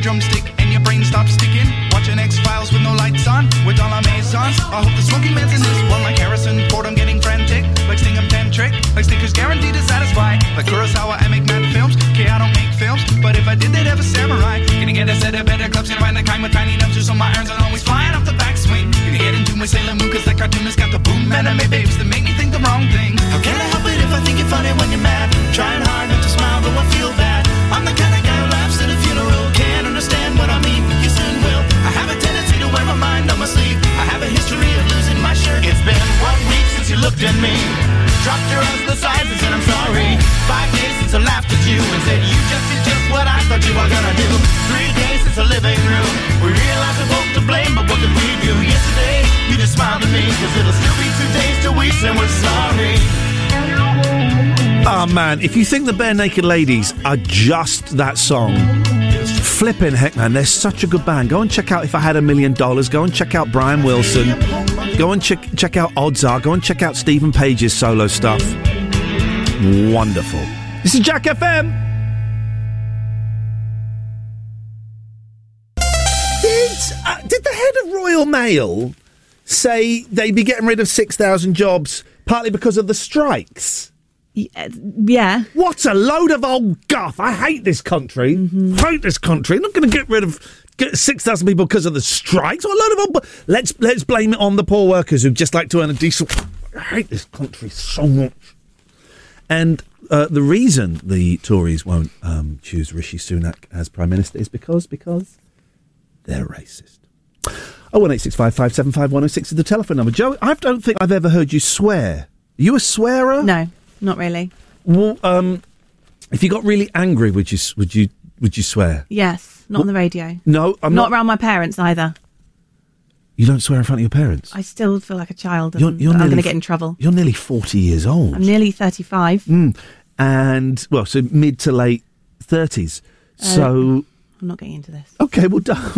Drumstick and your brain stops sticking. Watching X Files with no lights on, with all our maisons. I hope the smoking man's in this one like Harrison Ford. I'm getting frantic, like Sting, I'm tantric, like Snickers guaranteed to satisfy. Like Kurosawa, I make mad films. Okay, I don't make films, but if I did, they'd have a samurai. Gonna get a set of better clubs, gonna find the kind with tiny nubs, so my irons are always flying off the backswing. Gonna get into my Sailor Moon, cause that cartoonist got the boom anime babes that make me think the wrong thing. How can I help it if I think you're funny when you're mad? Me. Dropped your the sides and said I'm sorry. Five days since I laughed at you and said you just did just what I thought you were gonna do. Three days since the living room. We realized we're both to blame, but what did we do? Yesterday, you just smiled at me, cause it'll still be two days till we say we're sorry. Oh man, if you think the Barenaked Ladies are just that song, flipping heck man, they're such a good band. Go and check out If I Had a Million Dollars. Go and check out Brian Wilson. Go and check check out Odds Are. Go and check out Steven Page's solo stuff. Wonderful. This is Jack FM. Did, uh, did the head of Royal Mail say they'd be getting rid of 6,000 jobs partly because of the strikes? Yeah. What a load of old guff. I hate this country. Hate this country. I'm not going to get rid of get 6,000 people because of the strikes. What a load of. Let's, let's blame it on the poor workers who just like to earn a decent... I hate this country so much. And uh, the reason the Tories won't um, choose Rishi Sunak as Prime Minister is because because they're racist. Oh one eight six five five seven five one zero six is the telephone number. Joe, I don't think I've ever heard you swear. Are you a swearer? No, not really. Well, um, if you got really angry, would you would you would you swear? Yes, not on the radio. No, I'm not not. around my parents either. You don't swear in front of your parents. I still feel like a child. And You're- you're I'm going to get in trouble. You're nearly forty years old. I'm nearly 35. Mm. And well, so mid to late thirties. Uh, So I'm not getting into this. okay, well, [laughs] don't.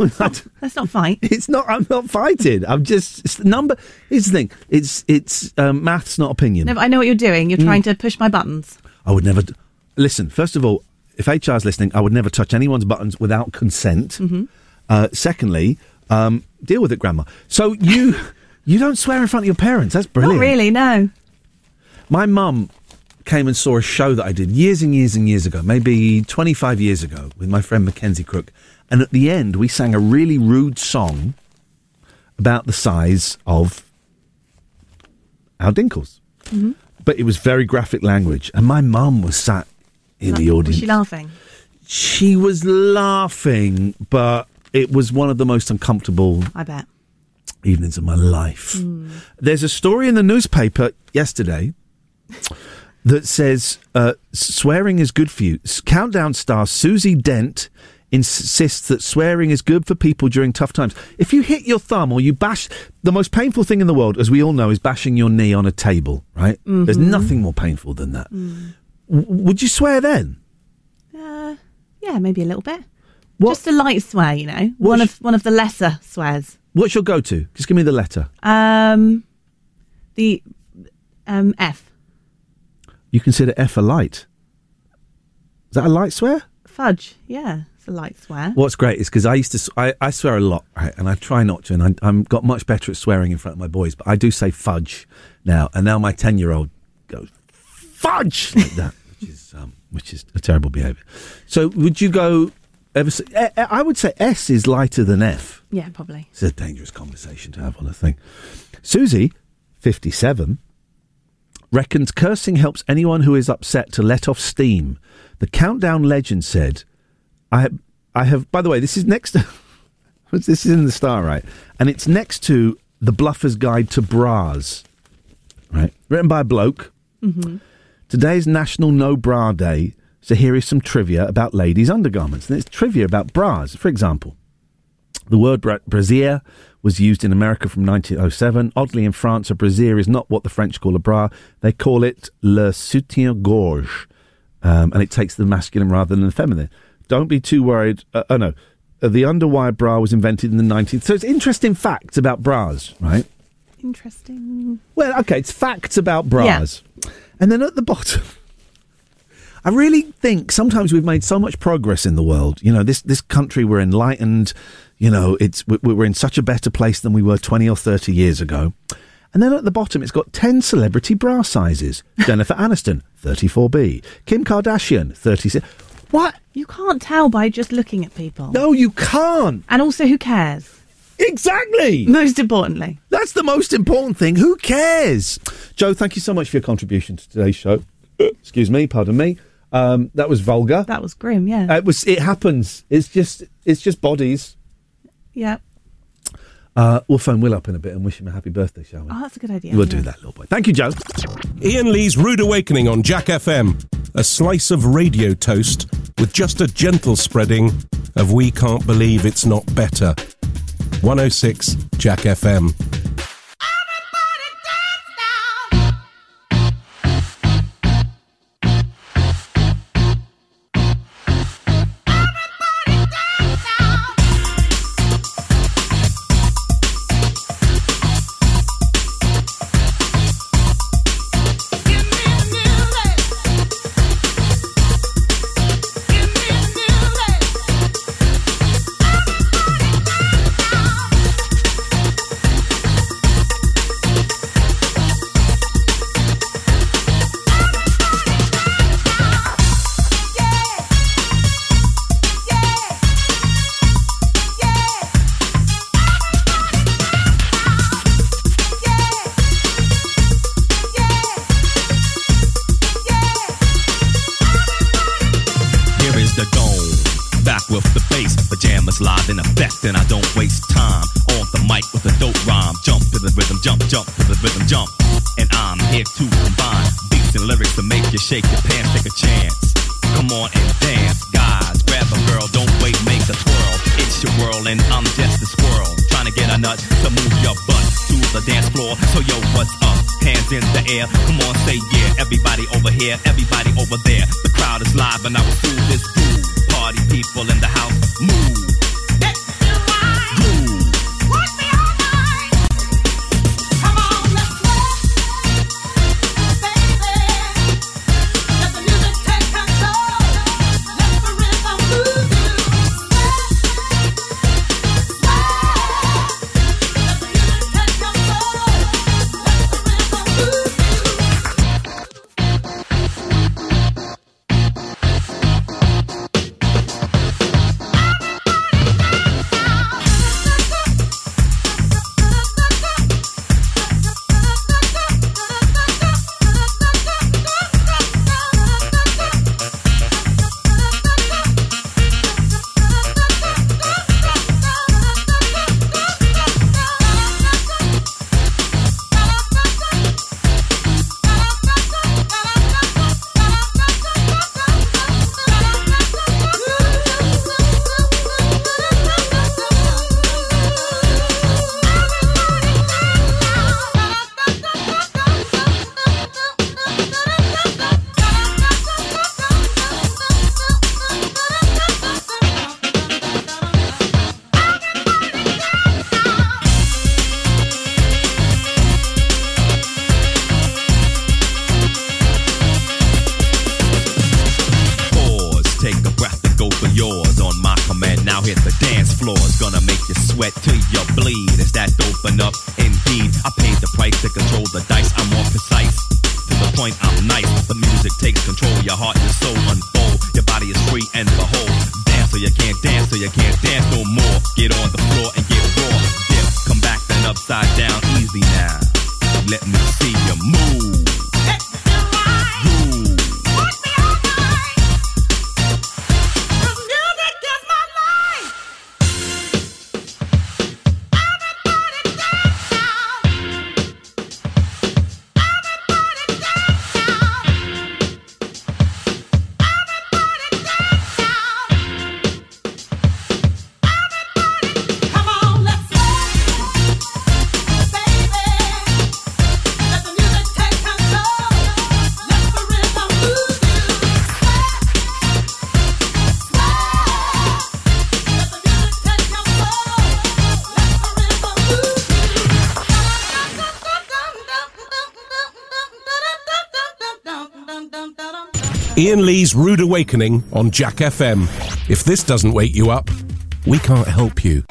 Let's not fight. [laughs] It's not. I'm not fighting. I'm just it's the number. Here's the thing. It's it's um, maths, not opinion. No, but I know what you're doing. You're Mm. trying to push my buttons. I would never. D- Listen. First of all, if HR is listening, I would never touch anyone's buttons without consent. Mhm. Uh, secondly, um, deal with it, Grandma. So you [laughs] you don't swear in front of your parents. That's brilliant. Not really, no. My mum came and saw a show that I did years and years and years ago, maybe 25 years ago, with my friend Mackenzie Crook. And at the end, we sang a really rude song about the size of our dinkles. Mhm. But it was very graphic language. And my mum was sat in the Was audience. she laughing? She was laughing, but it was one of the most uncomfortable I bet. evenings of my life. Hmm. There's a story in the newspaper yesterday that says uh, swearing is good for you. Countdown star Susie Dent insists that swearing is good for people during tough times. If you hit your thumb or you bash, the most painful thing in the world, as we all know, is bashing your knee on a table, right? There's Mhm. nothing more painful than that. Mm. Would you swear then? Uh, yeah, maybe a little bit. Just a light swear, you know. one of one of the lesser swears. What's your go to? Just give me the letter. Um, the um F. You consider F a light. Is that a light swear? Fudge. Yeah, it's a light swear. What's great is because I used to, I, I swear a lot, right? And I try not to, and I, I'm got much better at swearing in front of my boys, but I do say fudge now. And now my 10 year old goes, fudge! Like that, which is, um, which is a terrible behaviour. So would you go, ever, s- eh, eh, I would say S is lighter than F. Yeah, probably. It's a dangerous conversation to have on a thing. Susie, 57, reckons cursing helps anyone who is upset to let off steam. The countdown legend said, I, I have, by the way, this is next to, [laughs] this is in the star, right? And it's next to The Bluffer's Guide to Bras, right? Written by a bloke. Mm-hmm. Today is National No Bra Day, so here is some trivia about ladies' undergarments. And it's trivia about bras. For example, the word bra- brassiere was used in America from 1907. Oddly, in France, a brassiere is not what the French call a bra. They call it le soutien-gorge, um, and it takes the masculine rather than the feminine. Don't be too worried. Uh, oh, no. Uh, the underwire bra was invented in the 19th. So it's interesting facts about bras, right? Interesting. Well, okay, it's facts about bras. And then at the bottom, [laughs] I really think sometimes we've made so much progress in the world. You know, this this country we're enlightened. You know, it's we- we're in such a better place than we were twenty or thirty years ago. And then at the bottom, it's got ten celebrity bra sizes: [laughs] Jennifer Aniston, thirty-four B; Kim Kardashian, thirty-six. What? You can't tell by just looking at people. No, you can't. And also, who cares? Exactly. Most importantly. That's the most important thing. Who cares? Joe, thank you so much for your contribution to today's show. Excuse me, pardon me. Um, that was vulgar. That was grim, yeah. It was. It happens. It's just. It's just bodies. yeah. Uh, we'll phone Will up in a bit and wish him a happy birthday, shall we? Oh, that's a good idea. we'll yeah. do that, little boy. Thank you, Joe. Iain Lee's Rude Awakening on Jack FM. A slice of radio toast with just a gentle spreading of We Can't Believe It's Not Better. 106 Jack FM. Iain Lee's Rude Awakening on Jack FM. If this doesn't wake you up, we can't help you.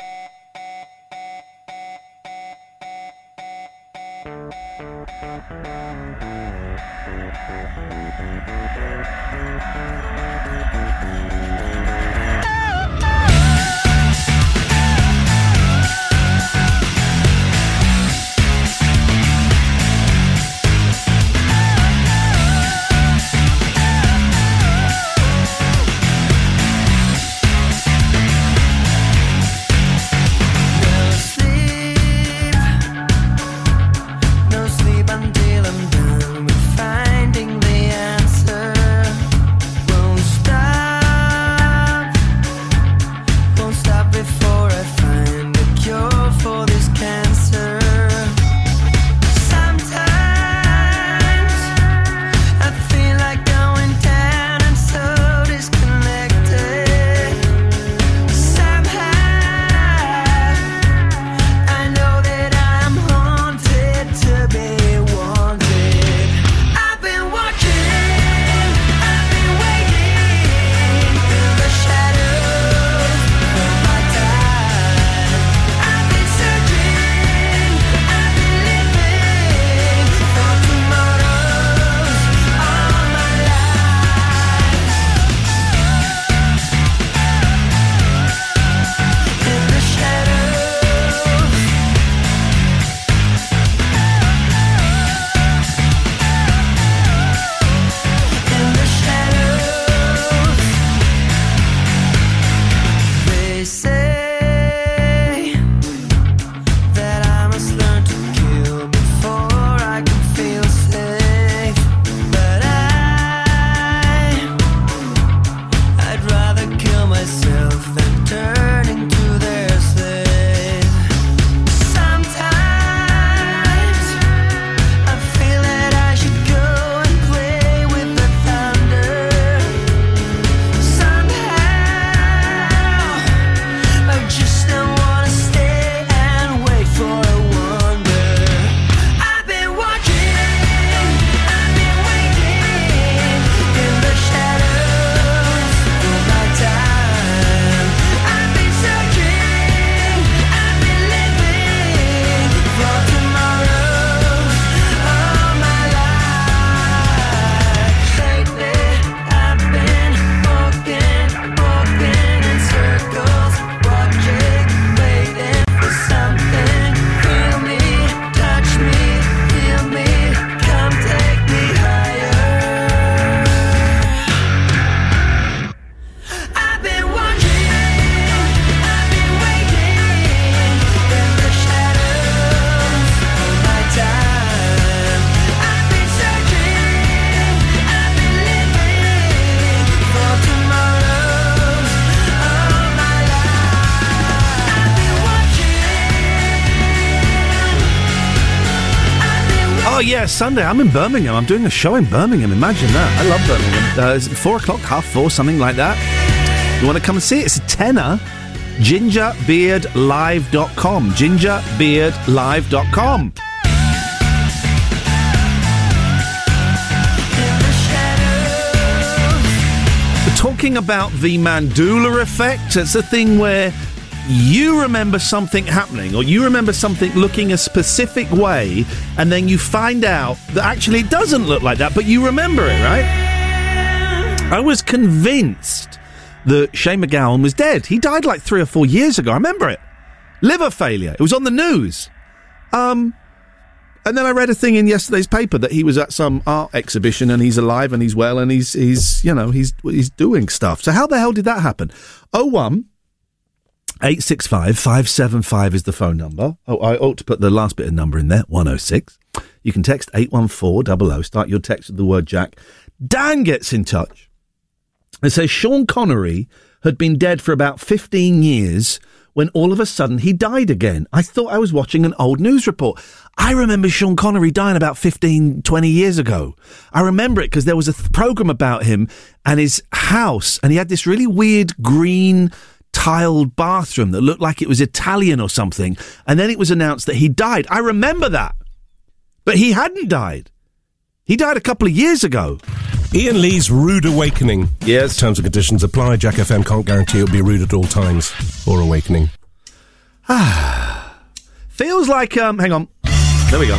Sunday. I'm in Birmingham. I'm doing a show in Birmingham. Imagine that. I love Birmingham. Uh, it's four o'clock, half four, something like that. You want to come and see it? It's a tenner. Gingerbeardlive.com. Gingerbeardlive.com. talking about the Mandela effect. It's a thing where you remember something happening or you remember something looking a specific way and then you find out that actually it doesn't look like that, but you remember it, right? I was convinced that Shane MacGowan was dead. He died like three or four years ago. I remember it. Liver failure. It was on the news. Um, and then I read a thing in yesterday's paper that he was at some art exhibition and he's alive and he's well and he's he's you know he's he's doing stuff. So how the hell did that happen? Oh one. 865 575 is the phone number. Oh, I ought to put the last bit of number in there, 106. You can text 814 00. Start your text with the word Jack. Dan gets in touch. and says Sean Connery had been dead for about 15 years when all of a sudden he died again. I thought I was watching an old news report. I remember Sean Connery dying about 15, 20 years ago. I remember it because there was a th- program about him and his house, and he had this really weird green tiled bathroom that looked like it was Italian or something. And then it was announced that he died. I remember that. But he hadn't died. He died a couple of years ago. Iain Lee's Rude Awakening. Yes. Terms and conditions apply. Jack FM can't guarantee it'll be rude at all times or awakening. Ah. [sighs] Feels like um hang on. There we go.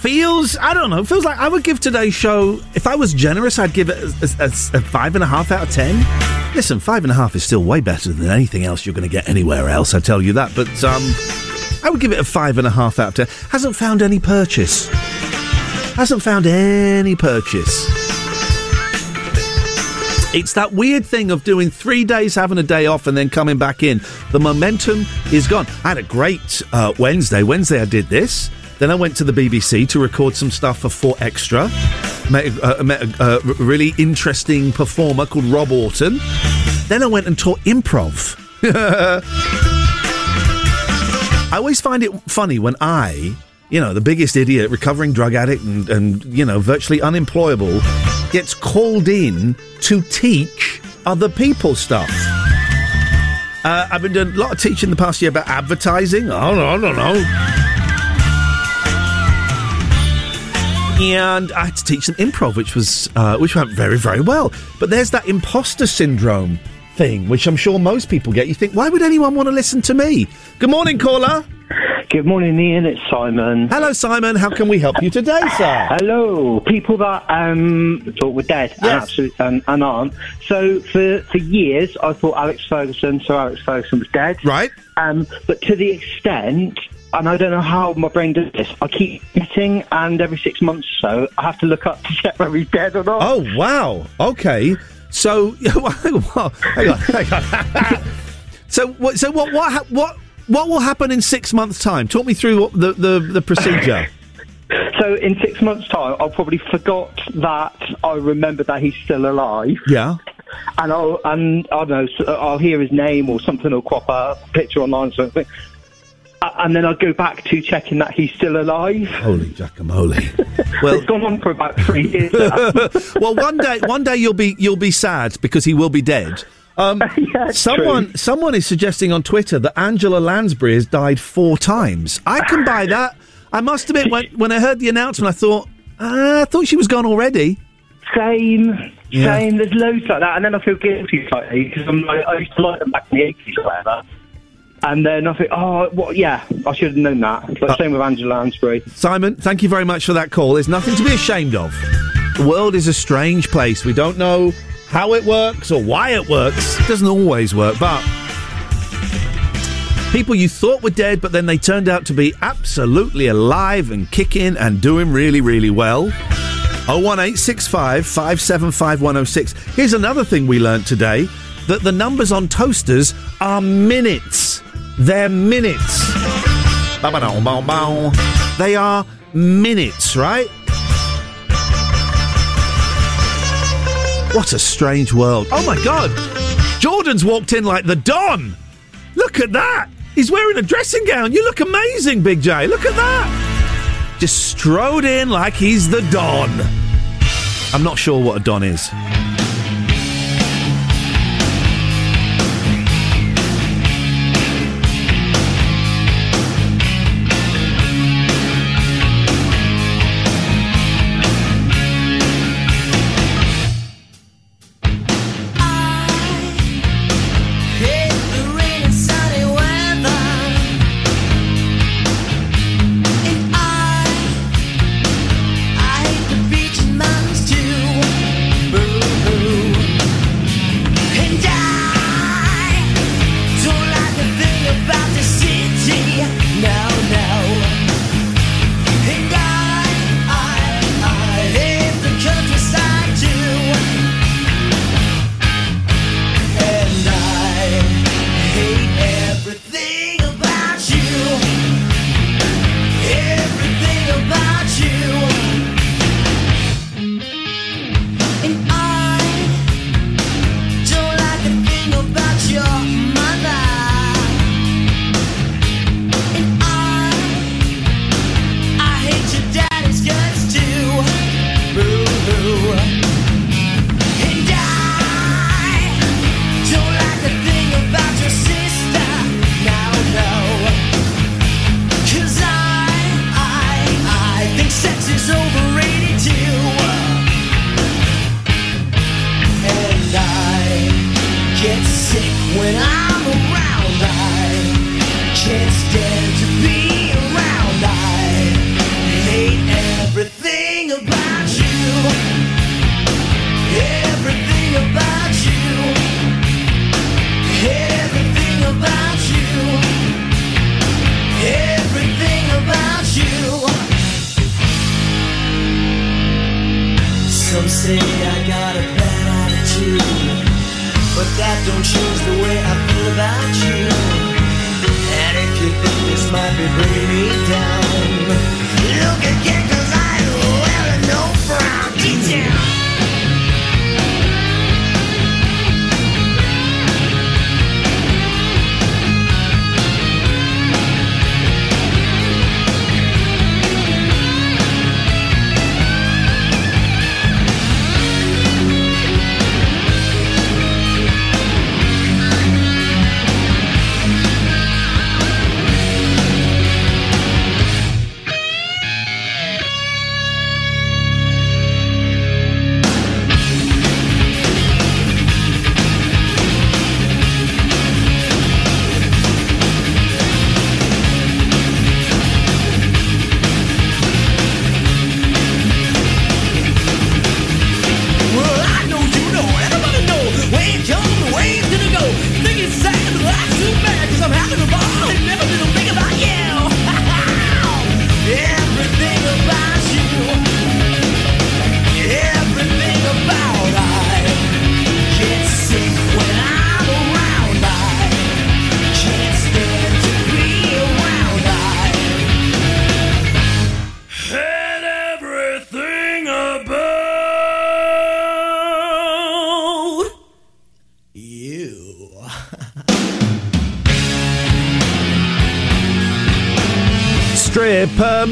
Feels I don't know, feels like I would give today's show if I was generous, I'd give it a, a- a- a five and a half out of ten. Listen, five and a half is still way better than anything else you're gonna get anywhere else, I tell you that. But um I would give it a five and a half out of ten. Hasn't found any purchase. Hasn't found any purchase. It's that weird thing of doing three days, having a day off, and then coming back in. The momentum is gone. I had a great uh, Wednesday. Wednesday, I did this. Then I went to the BBC to record some stuff for 4 Extra. Met, uh, met a uh, r- really interesting performer called Rob Auton. Then I went and taught improv. [laughs] I always find it funny when I, you know, the biggest idiot, recovering drug addict and, and you know, virtually unemployable, gets called in to teach other people stuff. Uh, I've been doing a lot of teaching the past year about advertising. No, no, no. And I had to teach them improv, which was uh, which went very, very well. But there's that imposter syndrome thing, which I'm sure most people get. You think, why would anyone want to listen to me? Good morning, caller. Good morning, Iain. It's Simon. Hello, Simon. How can we help you today, sir? Hello. People that um, thought were dead and, absolute, and, and aren't. So for, for years, I thought Alex Ferguson, Sir Alex Ferguson was dead. Right. Um, but to the extent, and I don't know how my brain does this, I keep getting, and every six months or so, I have to look up to check whether he's dead or not. Oh wow. Okay. So, [laughs] well, hang on, hang on. [laughs] so, what? So, what? What? What? What will happen in six months' time? Talk me through what the the, the procedure. [laughs] So in six months' time, I'll probably forgot that I remember that he's still alive. Yeah. And I'll and I don't know. I'll hear his name or something will crop up, picture online or something. Uh, and then I'll go back to checking that he's still alive. Holy guacamole! Well, [laughs] it's gone on for about three years. [laughs] well, one day, one day you'll be you'll be sad because he will be dead. Um, [laughs] someone someone is suggesting on Twitter that Angela Lansbury has died four times. I can buy that. I must admit, when when I heard the announcement, I thought uh, I thought she was gone already. Same, Yeah. same. There's loads like that, and then I feel guilty slightly because I'm like, I used to like them back in the eighties or whatever. And then I think, oh, what? Yeah, I should have known that. But uh, same with Angela Lansbury. Simon, thank you very much for that call. There's nothing to be ashamed of. The world is a strange place. We don't know how it works or why it works. It doesn't always work, but people you thought were dead, but then they turned out to be absolutely alive and kicking and doing really, really well. 01865 575 106. Here's another thing we learned today that the numbers on toasters are minutes. They're minutes. They are minutes, right? What a strange world. Oh my god! Jordan's walked in like the Don! Look at that! He's wearing a dressing gown. You look amazing, Big J. Look at that! Just strode in like he's the Don. I'm not sure what a Don is.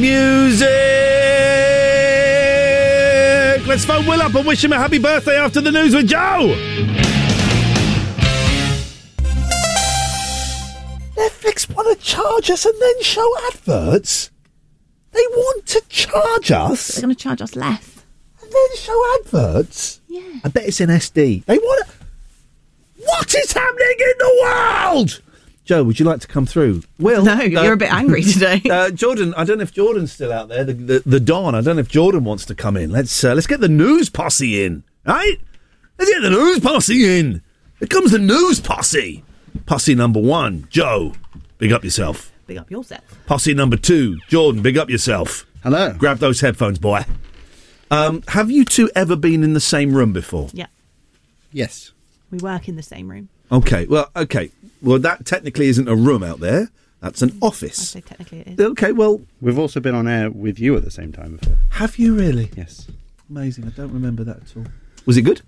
Music. Let's phone Will up and wish him a happy birthday after the news with Joe. Netflix want to charge us and then show adverts. They want to charge us They're going to charge us less. and then show adverts. Yeah. I bet it's in SD. They want. to... What is happening in the world? Joe, would you like to come through? Will? No, you're a bit angry today. [laughs] uh, Jordan, I don't know if Jordan's still out there. The, the the Don. I don't know if Jordan wants to come in. Let's uh, let's get the news posse in, right? Let's get the news posse in. Here comes the news posse. Posse number one, Joe. Big up yourself. Big up yourself. Posse number two, Jordan. Big up yourself. Hello. Grab those headphones, boy. Um, have you two ever been in the same room before? Yeah. Yes. We work in the same room. Okay. Well, okay. Well, that technically isn't a room out there. That's an I office. say technically it is. Okay. Well, We've also been on air with you at the same time before. have you really? Yes. Amazing. I don't remember that at all. Was it good?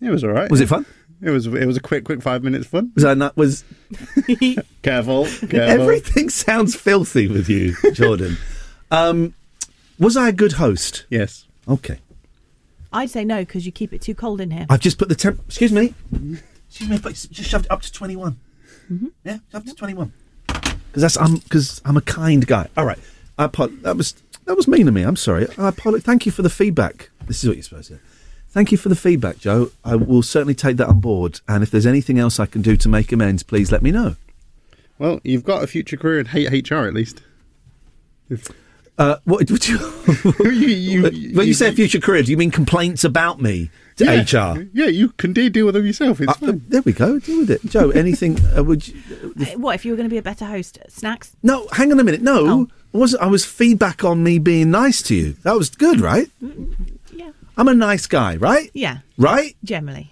It was all right. Was it fun? It was. It was a quick, quick five minutes fun. Was that not? Was [laughs] Careful. Careful. everything sounds filthy with you, Jordan? [laughs] um, was I a good host? Yes. Okay. I'd say no because you keep it too cold in here. I've just put the temp. Excuse me. Excuse me. But just shoved it up to twenty-one. Yeah, up to twenty-one. Because that's I'm because I'm a kind guy. All right. I apo- that was that was mean of me. I'm sorry. I apologize. Thank you for the feedback. This is what you're supposed to. do. Thank you for the feedback, Joe. I will certainly take that on board. And if there's anything else I can do to make amends, please let me know. Well, you've got a future career in H- HR at least. Uh, what [laughs] would you? when you say a future career, do you mean complaints about me to Yeah. HR? Yeah, you can indeed deal with them yourself. It's Uh, fine. there we go. Deal with it, Joe. [laughs] Anything? Uh, would you, Uh, What if you were going to be a better host? Snacks? no? Hang on a minute. No, Oh. I wasn't. I was feedback on me being nice to you. That was good, right? Yeah. I'm a nice guy, right? Yeah. Right? Generally.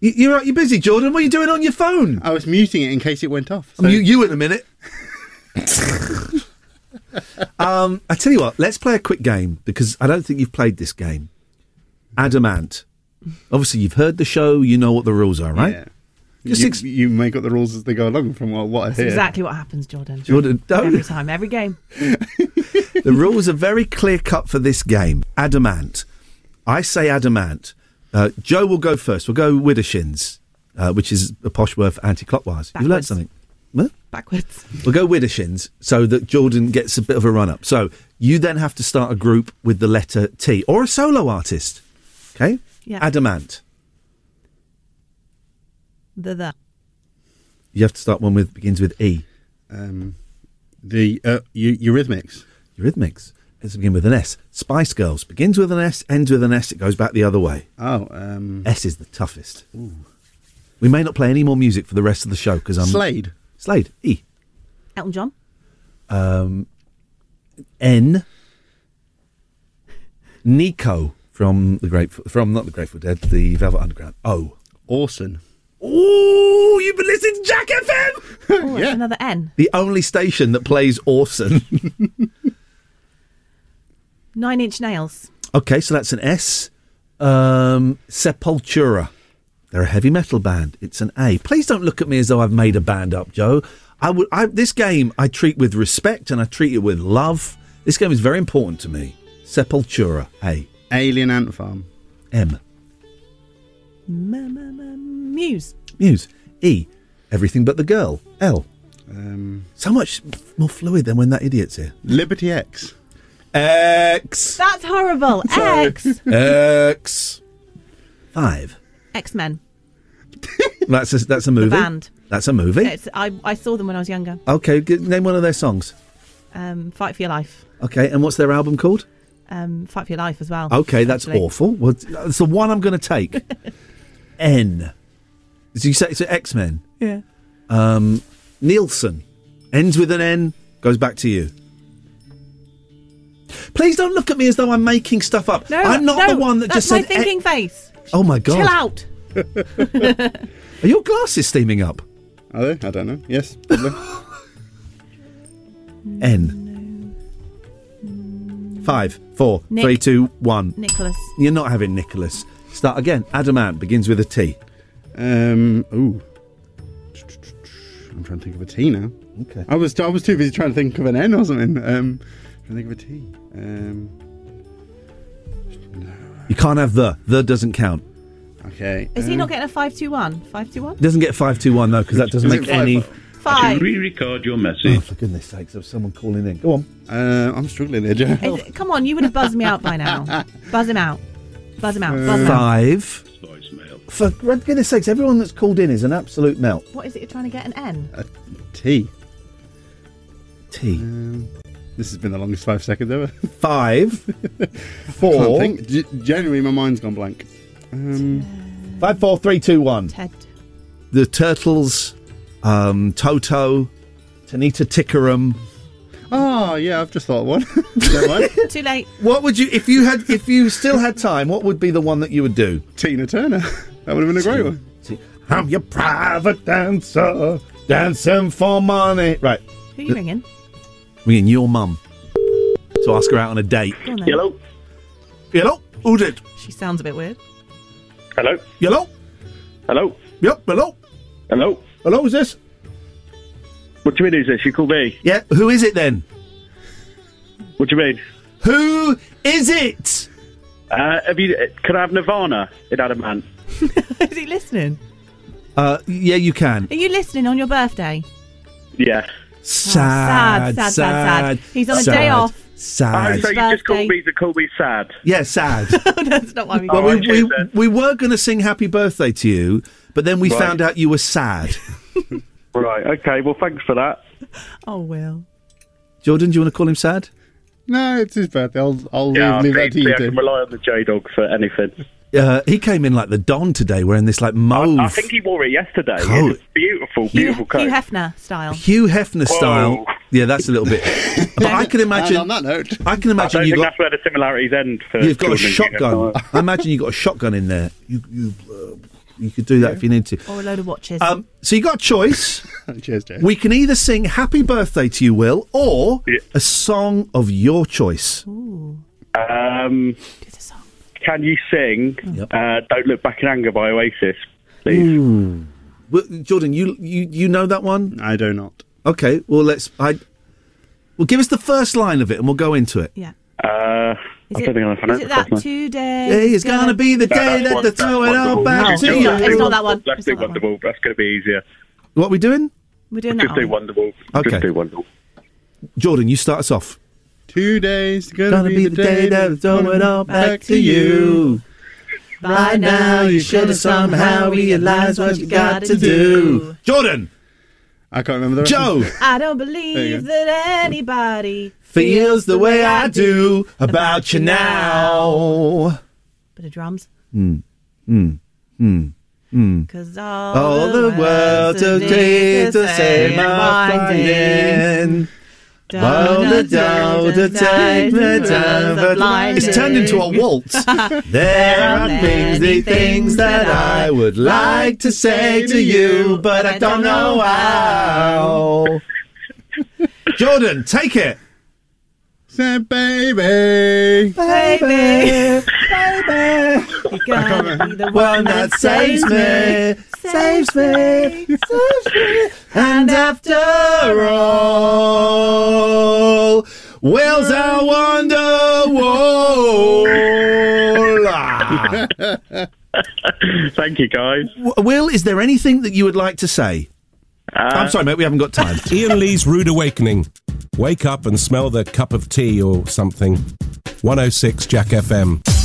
You, you're you're busy, Jordan. What are you doing on your phone? I was muting it in case it went off. I'm you, you in a minute. [laughs] um, I tell you what. Let's play a quick game because I don't think you've played this game. Adamant. Obviously, you've heard the show. You know what the rules are, right? Yeah. Just you, ex- you make up the rules as they go along from what, what I That's hear. exactly what happens, Jordan. Jordan, don't- Every time, every game. [laughs] the rules are very clear cut for this game. Adamant. I say adamant. Uh, Joe will go first. We'll go Widdershins, uh, which is a posh word for anti-clockwise. You've learned something. What? Backwards. We'll go Widdershins so that Jordan gets a bit of a run up. So you then have to start a group with the letter T or a solo artist. Okay? Yeah. Adamant. The the. You have to start one with begins with E. Um, the uh, Eu- Eurythmics. Eurythmics. Let's begin with an S. Spice Girls begins with an S, ends with an S. It goes back the other way. Oh, um, S is the toughest. Ooh. We may not play any more music for the rest of the show because I'm Slade. Slade. E. Elton John. Um, N. Nico from the Grateful, from not the Grateful Dead, the Velvet Underground. Oh, Orson. Ooh, you've been listening to Jack FM. Oh, [laughs] that's another N. The only station that plays Orson. [laughs] Nine Inch Nails. okay, so that's an S. Um, Sepultura. They're a heavy metal band. It's an A. Please don't look at me as though I've made a band up, Joe. I would. I, this game I treat with respect and I treat it with love. This game is very important to me. Sepultura. A. Alien Ant Farm. M. M- m- m- Muse. Muse. E. Everything but the girl. L. Um, So much more fluid than when that idiot's here. Liberty X. X. That's horrible. X. X. Five. X Men. [laughs] That's a, that's a movie. band. That's a movie. It's, I, I saw them when I was younger. Okay, g- name one of their songs. Um, Fight for Your Life. Okay, and what's their album called? Um, Fight for Your Life as well. Okay, that's actually. awful. Well, that's the one I'm going to take. [laughs] N. Did you say it's X Men? Yeah. Um, Nielsen ends with an N. Goes back to you. Please don't look at me as though I'm making stuff up. No, I'm not no, the one that that's just my said. thinking face. Oh my god! Chill out. [laughs] Are your glasses steaming up? Are they? I don't know. Yes. probably. [laughs] N. Five, four, Nick. three, two, one. Nicholas. You're not having Nicholas. Start again. Adamant begins with a T. um. Ooh. I'm trying to think of a T now. Okay. I was I was too busy trying to think of an N or something. Um. Trying to think of a T. Um. You can't have the. The doesn't count. Okay. Is he um, not getting a 521? 521? It doesn't get five two one though because that doesn't Is it make five, any. Five. re-record your Oh, message. for goodness sakes! There's someone calling in. Go on. Uh, I'm struggling here, Joe. Is it- come on, you would have buzzed me out by now. [laughs] Buzz him out. Buzz him out. Buzz him out. Five. For goodness sakes, everyone that's called in is an absolute melt. What is it you're trying to get? An N? A T. T. This has been the longest five seconds ever. [laughs] Five. Can't Four. think. G- genuinely, my mind's gone blank. Um, Five, four, three, two, one. Ted. The Turtles, um, Toto, Tanita Tikaram. oh yeah, I've just thought of one. [laughs] Never mind. [laughs] Too late. What would you, if you had, if you still had time, what would be the one that you would do? Tina Turner. That would have been a great one. I'm your private dancer, dancing for money. Right. Who are you ringing? Ringing your mum to ask her out on a date. Go on then. Hello? Hello? Who's it? She sounds a bit weird. Hello? Hello? Hello? Yep, hello? Hello? Hello, is this? What do you mean, is this? You call me? Yeah, who is it then? What do you mean? Who is it? Uh, have you, can I have Nirvana in Adamant? [laughs] is he listening? Uh, yeah, you can. Are you listening on your birthday? Yeah. Sad, sad, sad, sad, sad. He's on a day off. Oh, Sad. so you just called me to call me sad? Yeah, sad. [laughs] That's not why we oh, Well, Oh, we, cheers we, we were going to sing happy birthday to you, but then we Right. found out you were sad. [laughs] Right, okay, well, thanks for that. Oh, Will. Jordan, do you want to call him sad? No, it's his birthday. I'll, I'll Yeah, leave, leave that think, to you I can rely on the J Dog for anything. Uh, he came in like the Don today, wearing this like mauve I think he wore it yesterday. Coat. It's beautiful, Hugh, beautiful coat. Hugh Hefner style. Hugh Hefner Whoa. style. Yeah, that's a little bit. [laughs] but I can imagine. And on that note, I can I imagine don't you think got. that's where the similarities end for You've got a shotgun. Hugh. [laughs] I imagine you've got a shotgun in there. You you uh, you could do that if you need to. Or a load of watches. Um, so you got a choice. [laughs] cheers, Joe. We can either sing "Happy Birthday" to you, Will, or Yeah. a song of your choice. Um, can you sing Yep. uh, "Don't Look Back in Anger" by Oasis, please? Ooh. Well, Jordan, you you you know that one? I do not. Okay. Well, let's. I. Well, give us the first line of it, and we'll go into it. yeah. Uh, I Is don't it, think I know is it that today? Hey, it's gonna be the No, day that one- they that's throw it all back No, to it's not- you. it's not that one. Let's do not. Wonderwall. That's going to be easier. What are we doing? We're doing that Just do one. Wonderwall. Okay. Just do Wonderwall. Jordan, you start us off. Two days gonna, Gonna be the day that we throw it all back to you. By now, you should have somehow realized what you got to do. Jordan, I can't remember the rest. Joe I don't believe that anybody [laughs] feels the way I do about you now. Bit of drums. Hmm. Hmm. Hmm. Hmm. Cause all, All the world today to say my winding. finding. It's turned into a waltz. [laughs] there are many things that I would like to say to you, but I don't know how. Jordan, take it. Say, baby. Baby. Baby. You're gonna be the One that saves me, saves me, saves me. And after all, Will's our wonder ah. [laughs] Thank you, guys. Will, is there anything that you would like to say? Uh, I'm sorry, mate, we haven't got time. [laughs] Iain Lee's Rude Awakening. Wake up and smell the cup of tea or something. 106 Jack FM.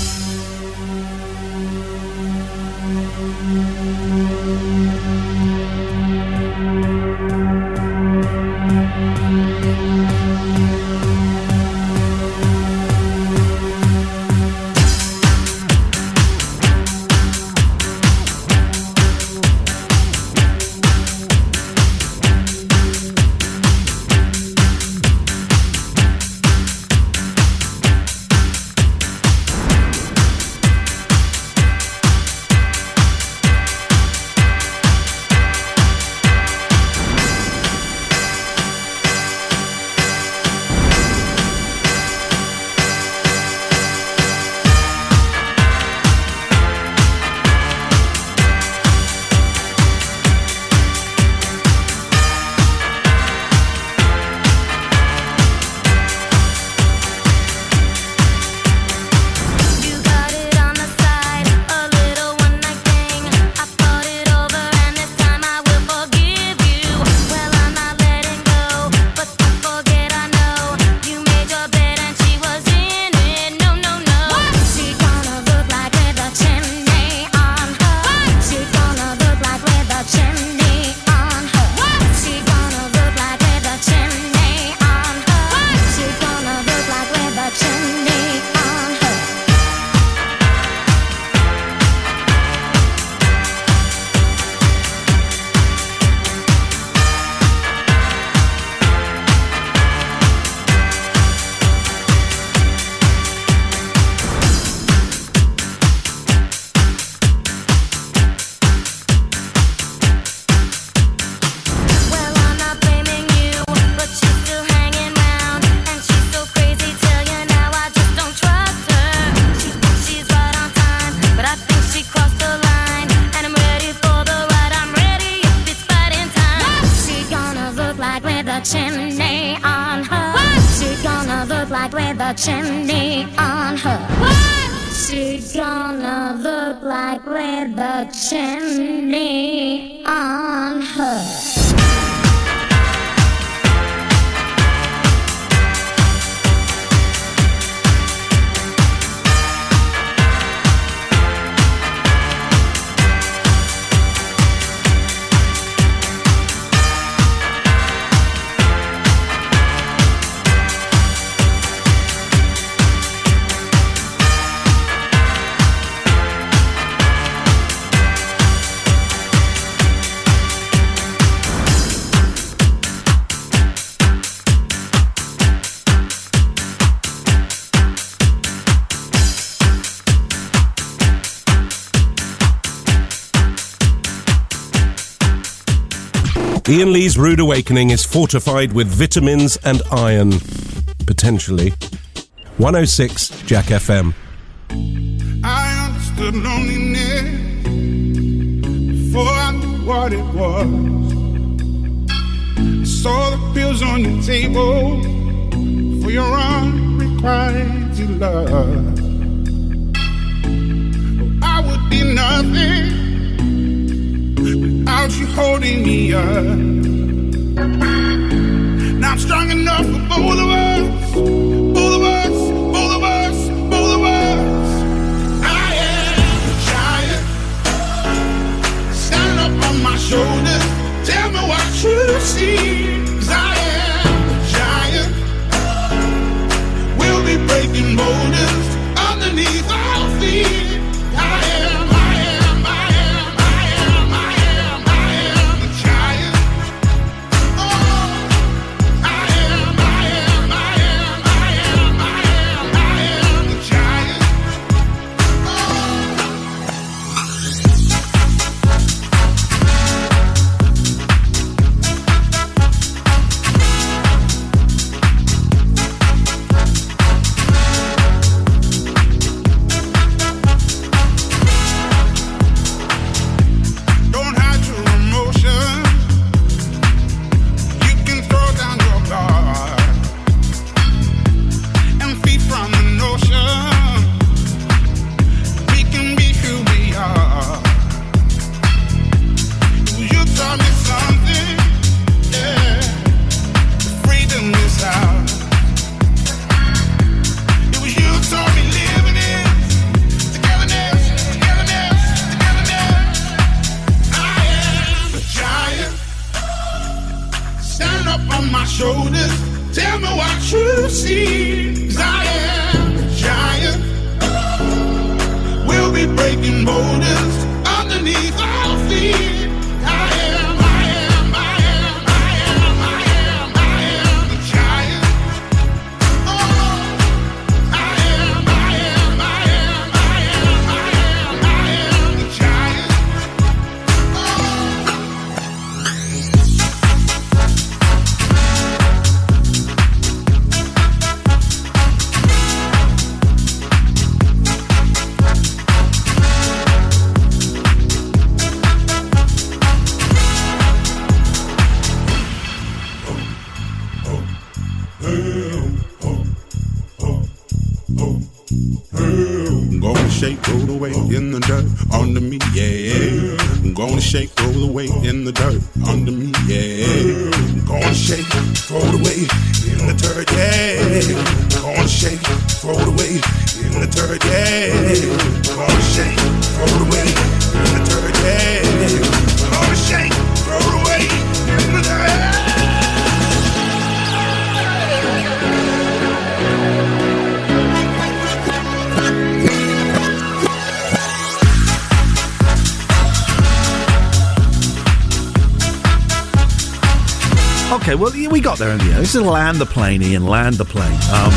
Iain Lee's Rude Awakening is fortified with vitamins and iron. Potentially. 106 Jack FM. I understood loneliness before I knew what it was. I saw the pills on your table for your unrequited love. I would be nothing without you holding me up. Now I'm strong enough for both of us, both of us, both of us, both of us. I am a giant. Stand up on my shoulders. Tell me what you see. I am a giant. We'll be breaking boulders underneath our feet. Shake, throw it away in the dirt, yeah. Gonna shake, throw it away in the dirt, yeah. Gonna shake, throw it away Okay, well, we got there in the end. This is land the plane, Iain. Land the plane. Um,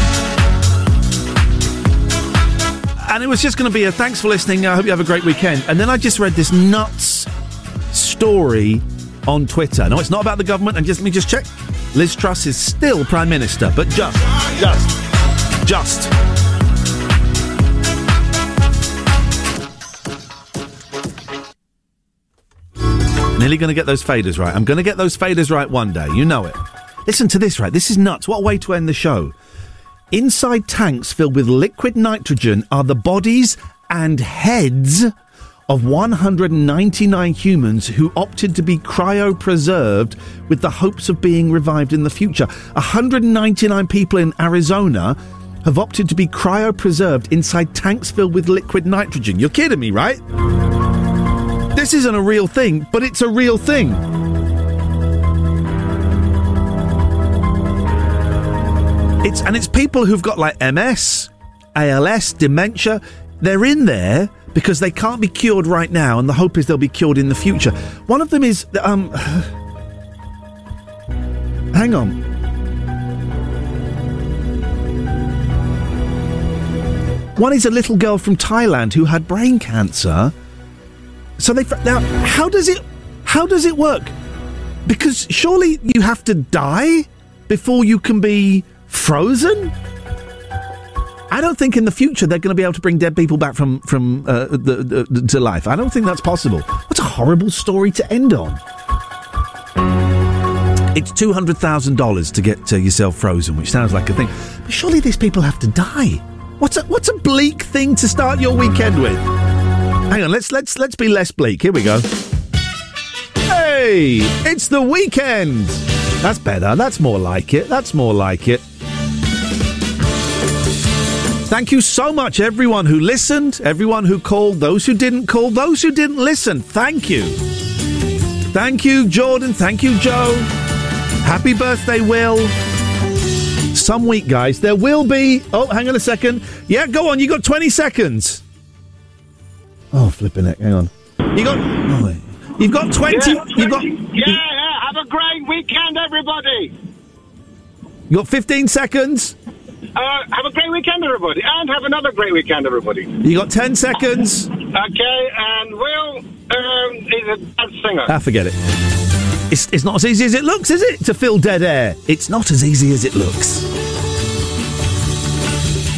and it was just going to be a thanks for listening. I hope you have a great weekend. And then I just read this nuts story on Twitter. No, it's not about the government. And just let me just check. Liz Truss is still prime minister, but just, just, just. Nearly going to get those faders right. I'm going to get those faders right one day. You know it. Listen to this, right? This is nuts. What a way to end the show. Inside tanks filled with liquid nitrogen are the bodies and heads of 199 humans who opted to be cryopreserved with the hopes of being revived in the future. 199 people in Arizona have opted to be cryopreserved inside tanks filled with liquid nitrogen. You're kidding me, right? This isn't a real thing, but it's a real thing. It's and it's people who've got like MS, ALS, dementia. They're in there because they can't be cured right now, and the hope is they'll be cured in the future. One of them is um. [sighs] hang on. One is a little girl from Thailand who had brain cancer. So they now how does it how does it work? Because surely you have to die before you can be frozen. I don't think in the future they're going to be able to bring dead people back from from uh, the, the, to life. I don't think that's possible. What a horrible story to end on. It's two hundred thousand dollars to get uh, yourself frozen, which sounds like a thing. But surely these people have to die. What's a what's a bleak thing to start your weekend with? Hang on, let's let's let's be less bleak. Here we go. Hey, it's the weekend. That's better. That's more like it. That's more like it. Thank you so much, everyone who listened, everyone who called, those who didn't call, those who didn't listen. Thank you. Thank you, Jordan. Thank you, Joe. Happy birthday, Will. Some week, guys, there will be. Oh, hang on a second. Yeah, go on. You got 20 seconds. Oh, flipping it. Hang on. You got. Oh, you've got 20. Yeah, You've got. yeah, yeah. Have a great weekend, everybody. You got 15 seconds. Uh, have a great weekend, everybody, and have another great weekend, everybody. You got 10 seconds. Okay, and Will um, is a bad singer. Ah, forget it. It's, it's not as easy as it looks, is it? To fill dead air. It's not as easy as it looks.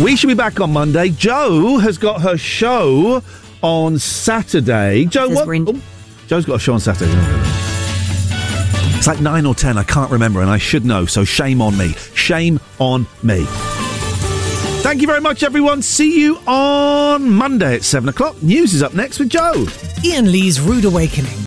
We should be back on Monday. Joe has got her show on Saturday. Joe, what? oh, Joe's got a show on Saturday. It's like nine or ten. I can't remember, and I should know. So shame on me. Shame on me. Thank you very much, everyone. See you on Monday at seven o'clock. News is up next with Joe. Iain Lee's Rude Awakening.